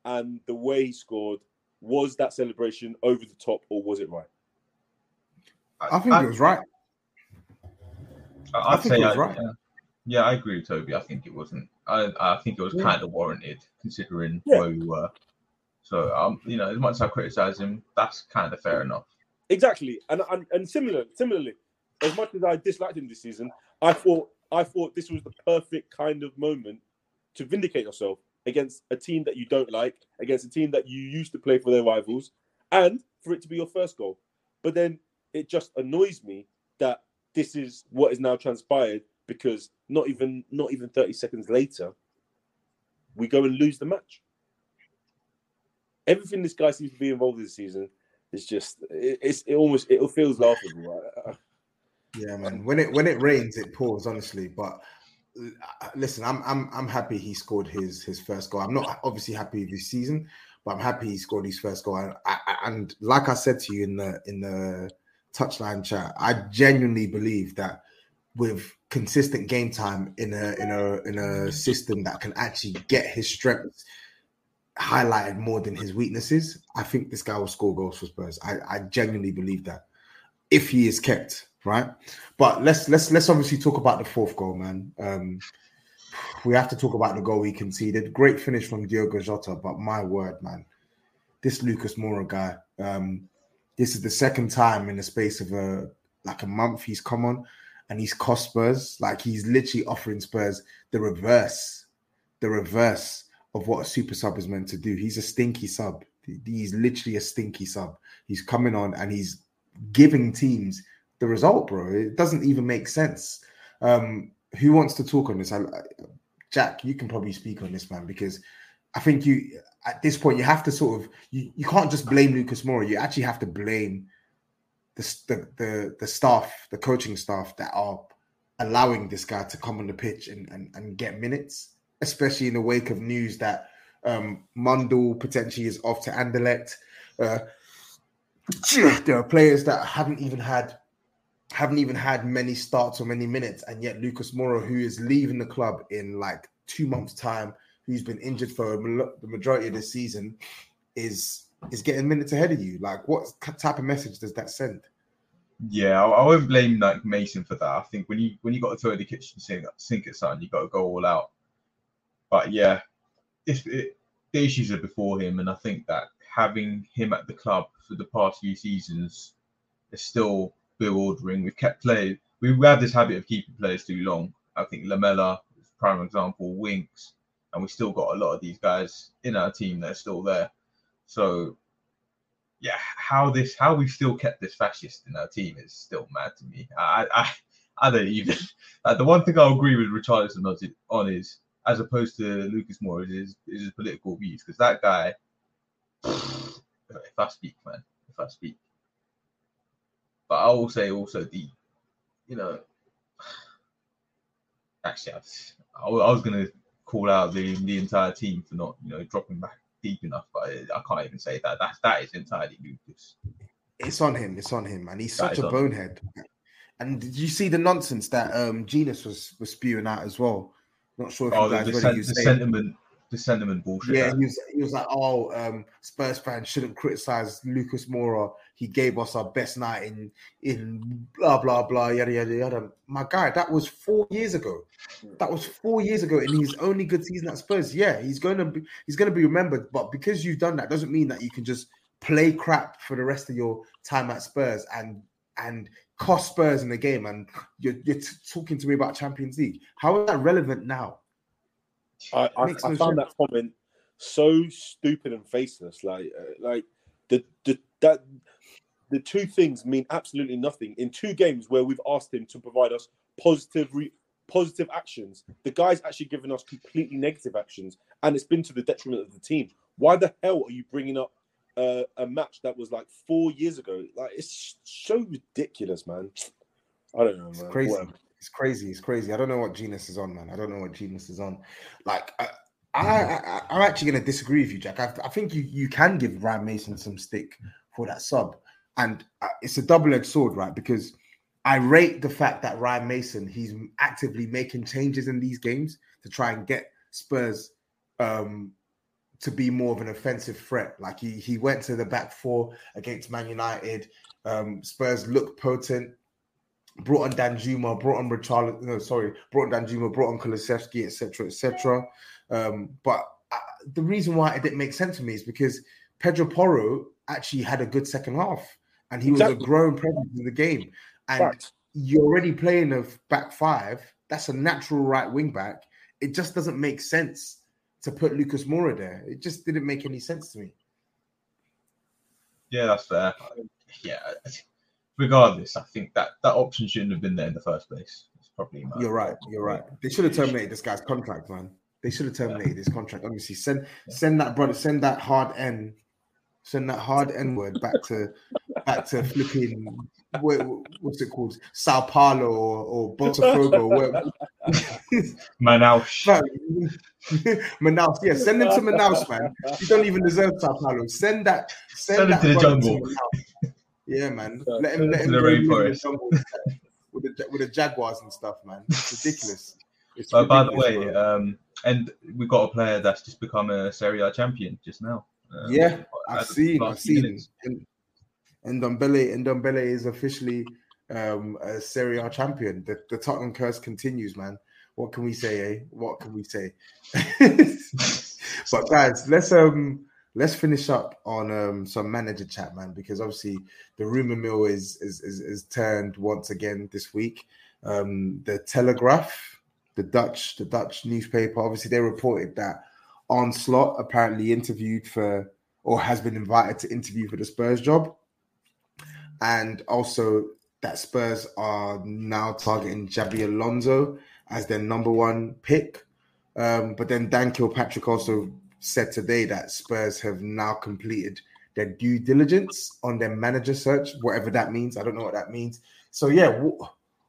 and the way he scored, was that celebration over the top or was it right? I think it was right. I- I I'd think say it was I- right. yeah. Yeah, I agree with Toby. I think it wasn't. I I think it was Yeah. kind of warranted considering Yeah. where we were. So um, you know, as much as I criticize him, that's kind of fair enough. Exactly, and and, and similar, similarly, as much as I disliked him this season, I thought I thought this was the perfect kind of moment to vindicate yourself against a team that you don't like, against a team that you used to play for their rivals, and for it to be your first goal. But then it just annoys me that this is what is now transpired because not even not even 30 seconds later, we go and lose the match. Everything this guy seems to be involved in this season is just it, it's it almost it feels laughable. Yeah, man. When it when it rains, it pours. Honestly, but uh, listen, I'm I'm I'm happy he scored his his first goal. I'm not obviously happy this season, but I'm happy he scored his first goal. And, and like I said to you in the in the touchline chat, I genuinely believe that with consistent game time in a in a in a system that can actually get his strengths highlighted more than his weaknesses, I think this guy will score goals for Spurs. I, I genuinely believe that if he is kept right. But let's let's let's obviously talk about the fourth goal, man. Um, we have to talk about the goal he conceded. Great finish from Diogo Jota, but my word, man, this Lucas Moura guy. Um, this is the second time in the space of a like a month he's come on, and he's cost Spurs. Like he's literally offering Spurs the reverse, the reverse of what a super sub is meant to do. He's a stinky sub. He's literally a stinky sub. He's coming on and he's giving teams the result, bro. It doesn't even make sense. Um, who wants to talk on this? I, Jack, you can probably speak on this, man, because I think you at this point you have to sort of you, you can't just blame Lucas Moura. You actually have to blame the, the the the staff, the coaching staff that are allowing this guy to come on the pitch and and, and get minutes, especially in the wake of news that um Mundle potentially is off to Anderlecht. Uh, there are players that haven't even had haven't even had many starts or many minutes, and yet Lucas Moura, who is leaving the club in like two months' time, who's been injured for the majority of the season, is is getting minutes ahead of you. Like, what type of message does that send? Yeah, I, I won't blame like Mason for that. I think when you when you got to throw the kitchen sink, sink at something, you got to go all out. But yeah, if it, the issues are before him, and I think that having him at the club for the past few seasons is still ordering. We've kept players. We have this habit of keeping players too long. I think Lamela is prime example. Winks, and we still got a lot of these guys in our team that are still there. So, yeah, how this how we've still kept this fascist in our team is still mad to me. I I, I don't even. Like, the one thing I'll agree with Richarlison on is, as opposed to Lucas Moura, is is his political views because that guy. If I speak, man, if I speak, but I will say also the, you know, actually, I, I was going to call out the the entire team for not, you know, dropping back deep enough, but I can't even say that. That that is entirely Lucas. It's on him. It's on him, and he's that such a bonehead. And did you see the nonsense that um Jenas was was spewing out as well? Not sure if oh, you guys the, sen- the sentiment the sentiment bullshit. Yeah, he was, he was like, oh, um, Spurs fans shouldn't criticize Lucas Moura. He gave us our best night in in blah blah blah yada yada yada. My guy, that was four years ago. That was four years ago, and his only good season at Spurs. Yeah, he's gonna be he's gonna be remembered, but because you've done that doesn't mean that you can just play crap for the rest of your time at Spurs and and cost Spurs in the game. And you're, you're t- talking to me about Champions League. How is that relevant now? I, I, I found that comment so stupid and faceless. Like, uh, like the the that the two things mean absolutely nothing. In two games where we've asked him to provide us positive re- positive actions, the guy's actually given us completely negative actions, and it's been to the detriment of the team. Why the hell are you bringing up uh, a match that was like four years ago? Like, it's so ridiculous, man. I don't know, it's man. Crazy. Whatever. It's crazy. It's crazy. I don't know what Jenas is on, man. I don't know what Jenas is on. Like, I, I, I am actually going to disagree with you, Jack. I, I, think you you can give Ryan Mason some stick for that sub, and uh, it's a double edged sword, right? Because I rate the fact that Ryan Mason he's actively making changes in these games to try and get Spurs um, to be more of an offensive threat. Like he he went to the back four against Man United. Um, Spurs looked potent brought on Danjuma, brought on Richarlison, no, sorry, brought on Danjuma, brought on Kulusevski, etc., etc. Um, but I, uh, the reason why it didn't make sense to me is because Pedro Porro actually had a good second half, and he exactly. was a growing presence in the game. And right. you're already playing a back five. That's a natural right wing back. it just doesn't make sense to put Lucas Moura there. It just didn't make any sense to me. Yeah, that's fair. Yeah, regardless, I think that that option shouldn't have been there in the first place. It's probably my You're right. You're right. They should have terminated this guy's contract, man. They should have terminated his contract. Obviously, send send that brother, send that hard N, send that hard N word back to back to flipping what, what's it called, Sao Paulo or, or Botafogo. where- Manaus. Man, Manaus, yeah, send him to Manaus, man. You don't even deserve Sao Paulo. Send that, send, Send him that to the jungle. Manaus. Yeah, man. Let him, let him the go in the rainforest. jungle with the with the jaguars and stuff, man. It's ridiculous. It's But by the way, um, and we got a player that's just become a Serie A champion just now. Um, yeah, I've seen, I've seen. minutes. And, and Ndombele, and Ndombele is officially um, a Serie A champion. The, the Tottenham curse continues, man. What can we say? Eh? What can we say? but guys, let's um let's finish up on um some manager chat, man, because obviously the rumor mill is is is, is turned once again this week. Um, the Telegraph, the Dutch, the Dutch newspaper, obviously they reported that Arne Slot apparently interviewed for or has been invited to interview for the Spurs job, and also that Spurs are now targeting Xabi Alonso as their number one pick. Um, but then Dan Kilpatrick also said today that Spurs have now completed their due diligence on their manager search, whatever that means. I don't know what that means. So yeah, wh-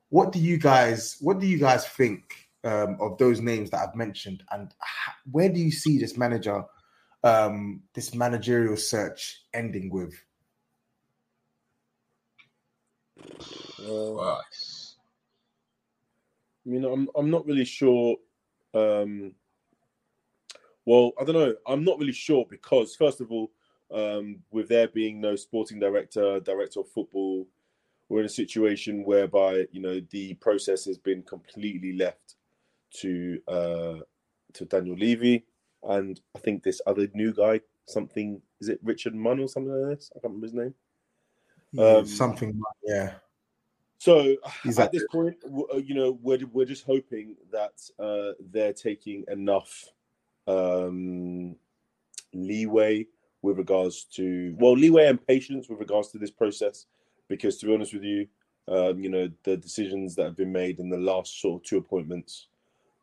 what do you guys what do you guys think um, of those names that I've mentioned, and h- where do you see this manager, um, this managerial search ending with? Uh, I mean, I'm I'm not really sure. Um, well, I don't know. I'm not really sure because, first of all, um, with there being no sporting director, director of football, we're in a situation whereby you know the process has been completely left to uh, to Daniel Levy, and I think this other new guy, something is it Richard Munn or something like this? I can't remember his name. Um, Something, yeah. So at at- this point, uh, you know, we're we're just hoping that uh, they're taking enough um, leeway with regards to well, leeway and patience with regards to this process, because to be honest with you, um, you know, the decisions that have been made in the last sort of two appointments,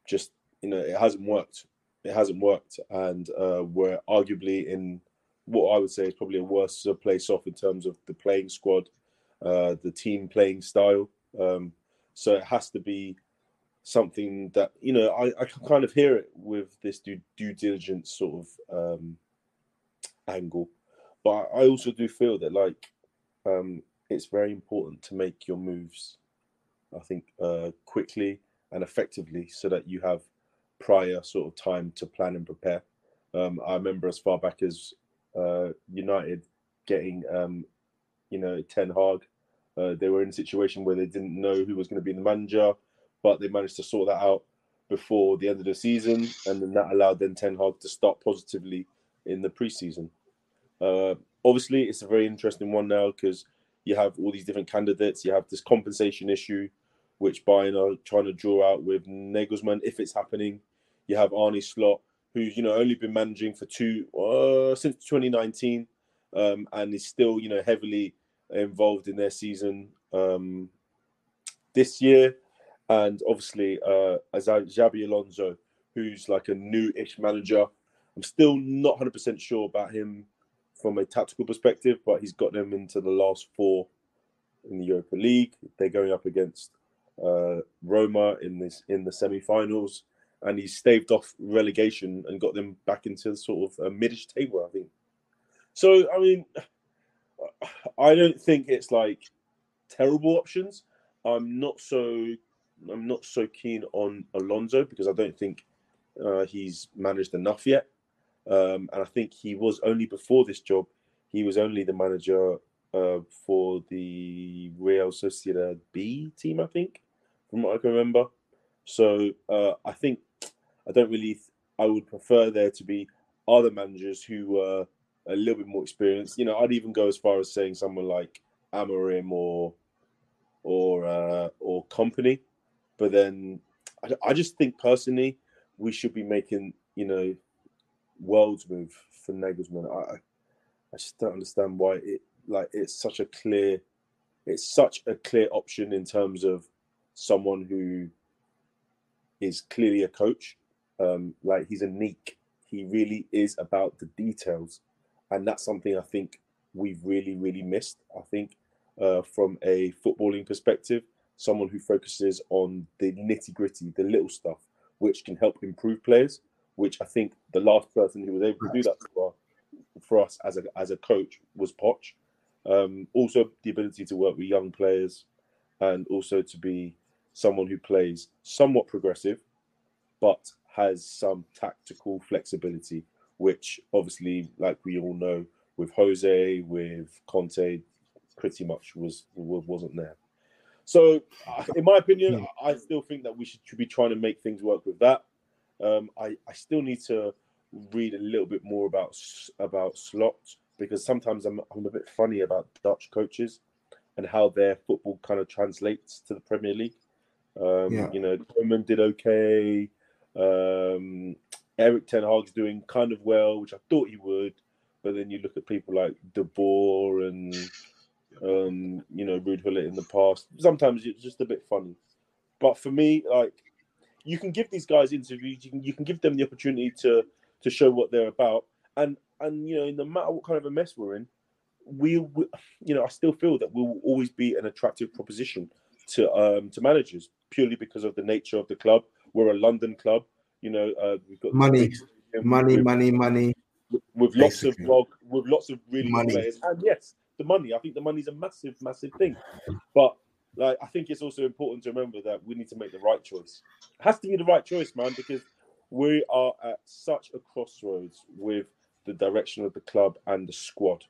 just you know, it hasn't worked. It hasn't worked, and uh, we're arguably in what I would say is probably a worse place off in terms of the playing squad uh, the team playing style. Um, so it has to be something that you know I, I can kind of hear it with this due, due diligence sort of um, angle, but I also do feel that like um, it's very important to make your moves. I think uh, quickly and effectively, so that you have prior sort of time to plan and prepare. Um, I remember as far back as uh, United getting um, you know, Ten Hag. Uh, they were in a situation where they didn't know who was going to be the manager, but they managed to sort that out before the end of the season, and then that allowed then Ten Hag to start positively in the preseason. Uh, obviously, it's a very interesting one now because you have all these different candidates. You have this compensation issue, which Bayern are trying to draw out with Nagelsmann if it's happening. You have Arne Slot, who's you know only been managing for two uh, since 2019 um, and is still, you know, heavily involved in their season um, this year. And obviously, uh, as Xabi Alonso, who's like a new-ish manager. I'm still not 100% sure about him from a tactical perspective, but he's got them into the last four in the Europa League. They're going up against uh, Roma in this in the semi-finals, and he staved off relegation and got them back into the sort of a midish table, I think. So, I mean, I don't think it's like terrible options. I'm not so I'm not so keen on Alonso because I don't think uh, he's managed enough yet. Um, and I think he was only before this job, he was only the manager uh, for the Real Sociedad B team, I think, from what I can remember. So uh, I think I don't really. I would prefer there to be other managers who were a little bit more experienced. You know, I'd even go as far as saying someone like Amorim or or uh, or Kompany. But then I, I just think personally, we should be making, you know, worlds move for Nagelsmann. I, I just don't understand why it like it's such a clear, it's such a clear option in terms of someone who is clearly a coach. Um, like he's a neek. He really is about the details, and that's something I think we've really, really missed. I think uh, from a footballing perspective, someone who focuses on the nitty gritty, the little stuff, which can help improve players. Which I think the last person who was able to do that for, for us as a as a coach was Poch. Um, also, the ability to work with young players, and also to be someone who plays somewhat progressive, but has some tactical flexibility, which obviously, like we all know, with Jose, with Conte, pretty much was wasn't there. So, in my opinion, I still think that we should, should be trying to make things work with that. Um, I, I still need to read a little bit more about about Slot because sometimes I'm I'm a bit funny about Dutch coaches and how their football kind of translates to the Premier League. Um, yeah. You know, Koeman did okay. Um, Erik Ten Hag's doing kind of well, which I thought he would. But then you look at people like De Boer and um, you know Ruud Gullit in the past. Sometimes it's just a bit funny. But for me, like you can give these guys interviews. You can you can give them the opportunity to to show what they're about. And and you know, no matter what kind of a mess we're in, we, we you know I still feel that we will always be an attractive proposition to um to managers purely because of the nature of the club. We're a London club. You know, uh, we've got money, money, money, money. With, with lots of well, with lots of really money. good players, and yes, the money. I think the money's a massive, massive thing. But like I think it's also important to remember that we need to make the right choice. It has to be the right choice, man, because we are at such a crossroads with the direction of the club and the squad.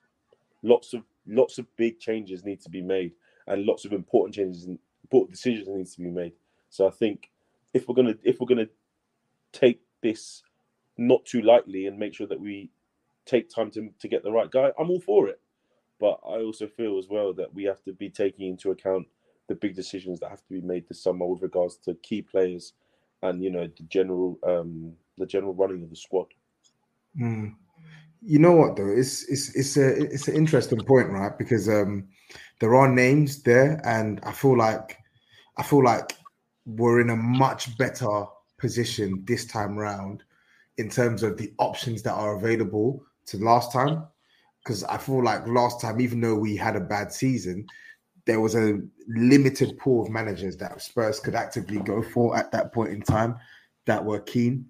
Lots of lots of big changes need to be made, and lots of important changes important decisions need to be made. So I think if we're gonna if we're gonna take this not too lightly and make sure that we take time to, to get the right guy, I'm all for it. But I also feel as well that we have to be taking into account the big decisions that have to be made this summer with regards to key players and you know the general um the general running of the squad. Mm. You know what though? It's it's it's a it's an interesting point, right? Because um there are names there, and I feel like I feel like we're in a much better position this time round in terms of the options that are available to last time. Because I feel like last time, even though we had a bad season, there was a limited pool of managers that Spurs could actively go for at that point in time that were keen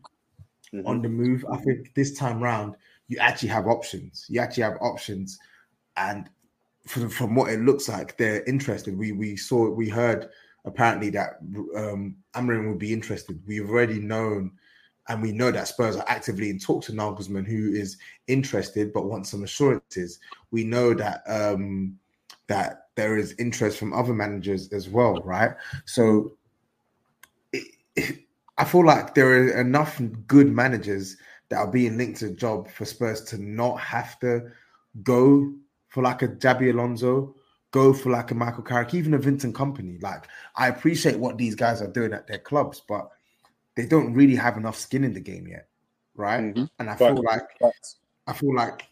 mm-hmm. on the move. I think this time round, you actually have options. You actually have options, and from, from what it looks like, they're interested. We we saw we heard apparently that um, Amorim would be interested. We've already known, and we know that Spurs are actively in talks to Nagelsmann, who is interested but wants some assurances. We know that um, that there is interest from other managers as well, right? So it, it, I feel like there are enough good managers that are being linked to a job for Spurs to not have to go for like a Xabi Alonso, go for like a Michael Carrick, even a Vincent Kompany. Like I appreciate what these guys are doing at their clubs, but they don't really have enough skin in the game yet, right? Mm-hmm. And I feel like I feel like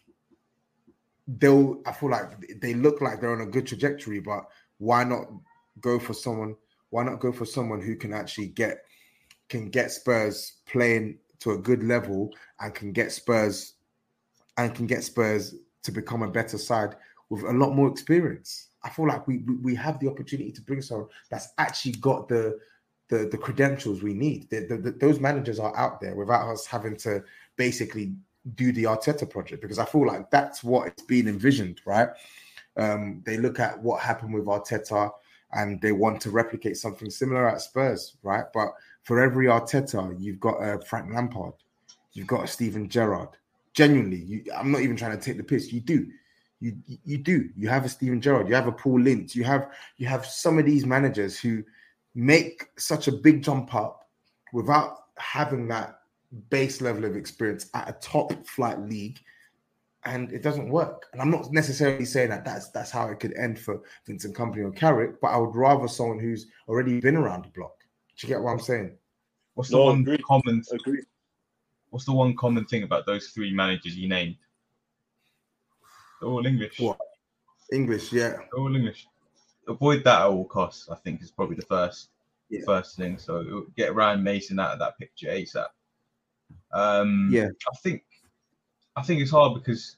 they'll I feel like they look like they're on a good trajectory, but why not go for someone? Why not go for someone who can actually get can get Spurs playing to a good level and can get Spurs and can get Spurs to become a better side with a lot more experience. I feel like we we have the opportunity to bring someone that's actually got the the, the credentials we need. The, the, the, those managers are out there without us having to basically do the Arteta project because I feel like that's what it's been envisioned, right? Um, they look at what happened with Arteta and they want to replicate something similar at Spurs, right? But for every Arteta, you've got a Frank Lampard, you've got a Steven Gerrard. Genuinely, you, I'm not even trying to take the piss. You do, you you do. You have a Steven Gerrard, you have a Paul Lynch, you have you have some of these managers who make such a big jump up without having that base level of experience at a top flight league and it doesn't work. And I'm not necessarily saying that that's that's how it could end for Vincent Kompany or Carrick, but I would rather someone who's already been around the block. Do you get what I'm saying? What's the No, one agreed. common? Agreed. What's the one common thing about those three managers you named? They're all English. What? English, yeah. They're all English. Avoid that at all costs. I think is probably the first Yeah. first thing. So get Ryan Mason out of that picture ASAP. Um, Yeah. I think I think it's hard because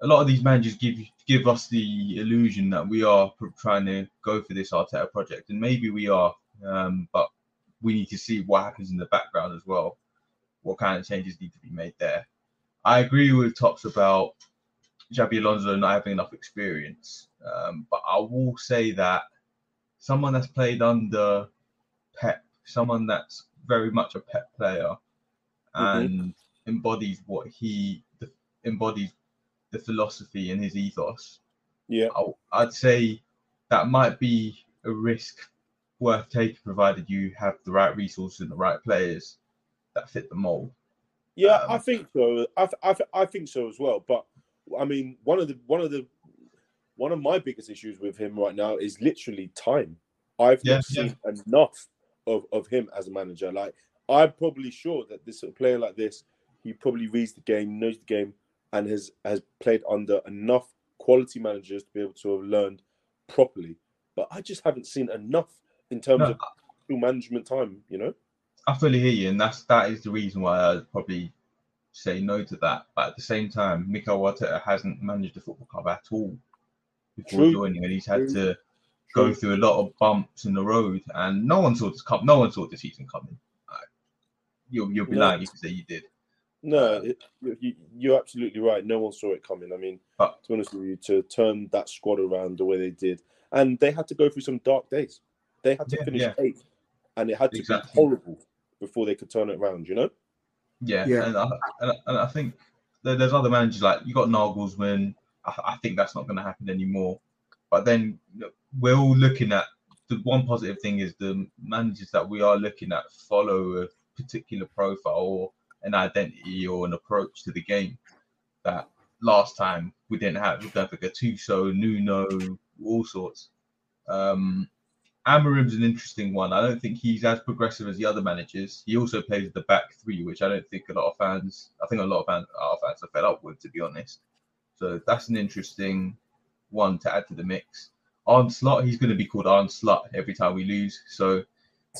a lot of these managers give give us the illusion that we are pr- trying to go for this Arteta project, and maybe we are, um, but we need to see what happens in the background as well. What kind of changes need to be made there? I agree with Tops about Xabi Alonso not having enough experience, um, but I will say that someone that's played under Pep, someone that's very much a Pep player, and embodies what he the, embodies the philosophy and his ethos. Yeah. I, I'd say that might be a risk worth taking, provided you have the right resources and the right players that fit the mold. Yeah, Um, I think so. I, th- I, th- I think so as well. But I mean, one of the one of the one of my biggest issues with him right now is literally time. I've Yeah, not seen enough of, of him as a manager. Like I'm probably sure that this a player like this, he probably reads the game, knows the game, and has has played under enough quality managers to be able to have learned properly. But I just haven't seen enough in terms No, of real management time. You know. I fully hear you, and that's that is the reason why I'd probably say no to that. But at the same time, Mikel Arteta hasn't managed a football club at all before True. joining, and he's had True. to go through a lot of bumps in the road, and no one saw this come. No one saw the season coming. You'll you'll be No. lying if you say you did. No, it, you, you're absolutely right. No one saw it coming. I mean, But- to be honest with you, to turn that squad around the way they did, and they had to go through some dark days. They had to Yeah, finish yeah. eighth, and it had to Exactly. be horrible before they could turn it around. You know? Yeah, Yeah. And, I, and, I, and I think there's other managers like you got Nagelsmann. I, I think that's not going to happen anymore. But then we're all looking at the one positive thing is the managers that we are looking at follow a particular profile or an identity or an approach to the game that last time we didn't have. We don't have Gattuso, Nuno, all sorts. Um, Amorim's an interesting one. I don't think he's as progressive as the other managers. He also plays the back three, which I don't think a lot of fans, I think a lot of fans, our fans are fed up with, to be honest. So that's an interesting one to add to the mix. On slot, he's going to be called on slot every time we lose. So,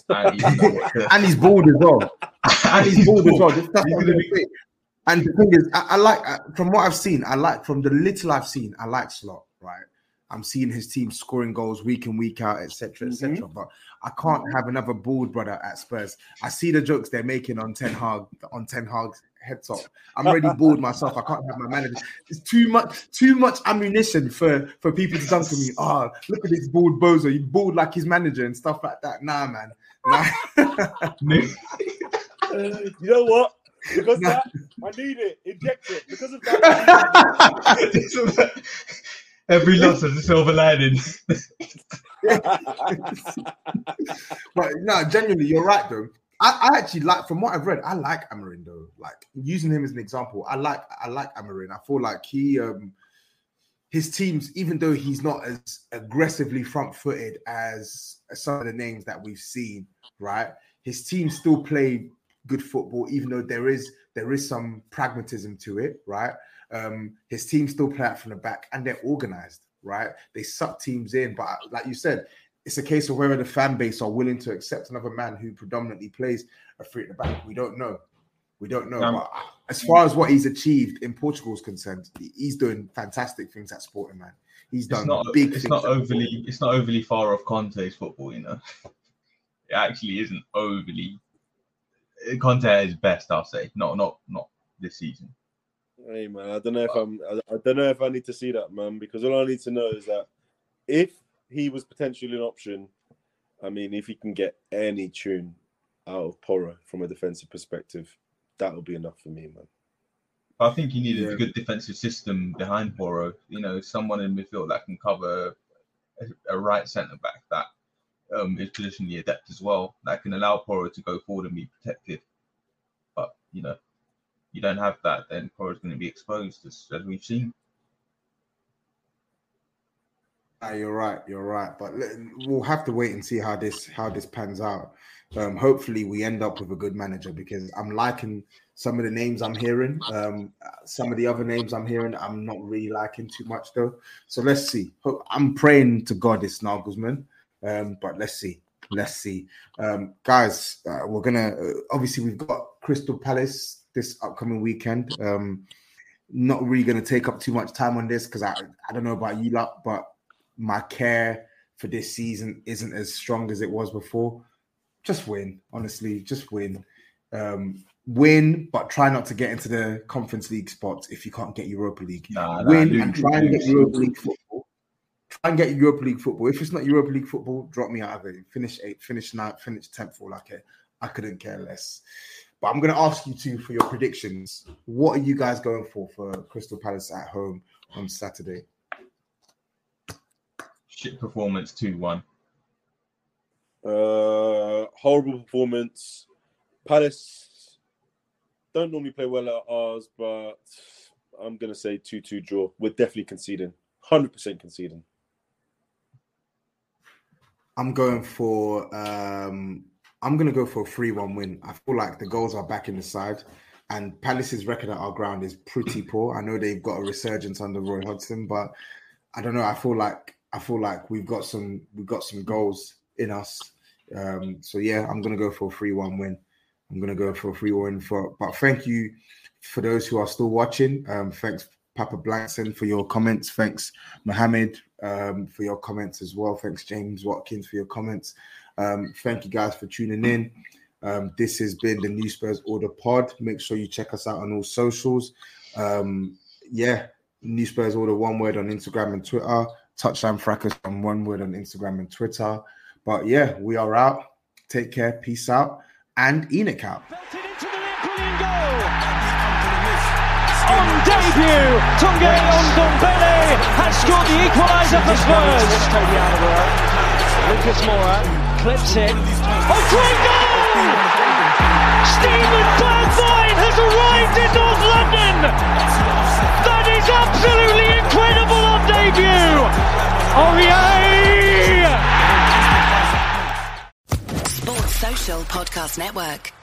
and he doesn't know what to- And he's bald as well. And he's bald as well. He's gonna. And the thing is, I, I like from what I've seen. I like from the little I've seen. I like Slot. Right, I'm seeing his team scoring goals week in week out, etc., etc. Mm-hmm. But I can't mm-hmm. have another bald brother at Spurs. I see the jokes they're making on Ten Hag on Ten Hag's head top. I'm already bored myself. I can't have my manager. It's too much, too much ammunition for for people to dunk on me. Oh, look at this bald bozo. You bald like his manager and stuff like that. Nah, man. Nah. Uh, you know what? Because of that, I need it. Inject it. Because of that. Every loss has a silver lining. but no, genuinely, you're right though. I, I actually like from what I've read, I like Amorim though. Like using him as an example, I like I like Amorim. I feel like he um his teams, even though he's not as aggressively front-footed as, as some of the names that we've seen, right? His teams still play good football, even though there is there is some pragmatism to it, right? Um, his team still play out from the back and they're organized, right? They suck teams in, but like you said, it's a case of whether the fan base are willing to accept another man who predominantly plays a three at the back. We don't know. We don't know. Um, but as far as what he's achieved in Portugal is concerned, he's doing fantastic things at Sporting, man. He's It's done not. big It's not overly. It's not overly far off Conte's football. You know, it actually isn't overly. Conte is best, I'll say. Not not not this season. Hey man, I don't know if I'm. I, I don't know if I need to see that, man. Because all I need to know is that if he was potentially an option, I mean, if he can get any tune out of Porro from a defensive perspective, that will be enough for me, man. I think he needed Yeah. a good defensive system behind Porro. You know, someone in midfield that can cover a, a right centre back that um, is positionally adept as well, that can allow Porro to go forward and be protected. But you know, you don't have that, then Porro's going to be exposed, as, as we've seen. Ah, you're right. You're right. But we'll have to wait and see how this how this pans out. Um, hopefully, we end up with a good manager because I'm liking some of the names I'm hearing. Um, some of the other names I'm hearing, I'm not really liking too much though. So let's see. I'm praying to God it's Nagelsmann, um, but let's see. Let's see, um, guys. Uh, we're gonna uh, obviously we've got Crystal Palace this upcoming weekend. Um, not really gonna take up too much time on this because I I don't know about you lot, but my care for this season isn't as strong as it was before. Just win, honestly, just win. Um, win, but try not to get into the Conference League spots if you can't get Europa League. Nah, win nah, and try and get Europa League football. Try and get Europa League football. If it's not Europa League football, drop me out of it. Finish eighth, finish ninth, finish tenth for like it. I couldn't care less. But I'm going to ask you two for your predictions. What are you guys going for for Crystal Palace at home on Saturday? shit performance 2 1. Uh, horrible performance. Palace don't normally play well at ours, but I'm going to say 2 2 draw. We're definitely conceding. 100% conceding. I'm going for um I'm gonna go for a 3-1 win. I feel like the goals are back in the side, and Palace's record at our ground is pretty poor. I know they've got a resurgence under Roy Hodgson, but I don't know. I feel like I feel like we've got some we've got some goals in us. Um, so yeah, I'm gonna go for a three one win. I'm gonna go for a three one for. But thank you for those who are still watching. Um, thanks Papa Blankson for your comments. Thanks Mohammed um, for your comments as well. Thanks James Watkins for your comments. Um, thank you guys for tuning in. Um, this has been the New Spurs Order Pod. Make sure you check us out on all socials. Um, yeah, New Spurs Order one word on Instagram and Twitter. Touchdown Fracas on one word on Instagram and Twitter. But yeah, we are out. Take care. Peace out. And Enoch out. On debut, Tanguy Ndombele has scored the equaliser for Spurs. Lucas Moura clips it. Oh, great goal! Steven Bergwijn has arrived in North London. That is absolutely incredible on debut. Oh yeah! Sports Social Podcast Network.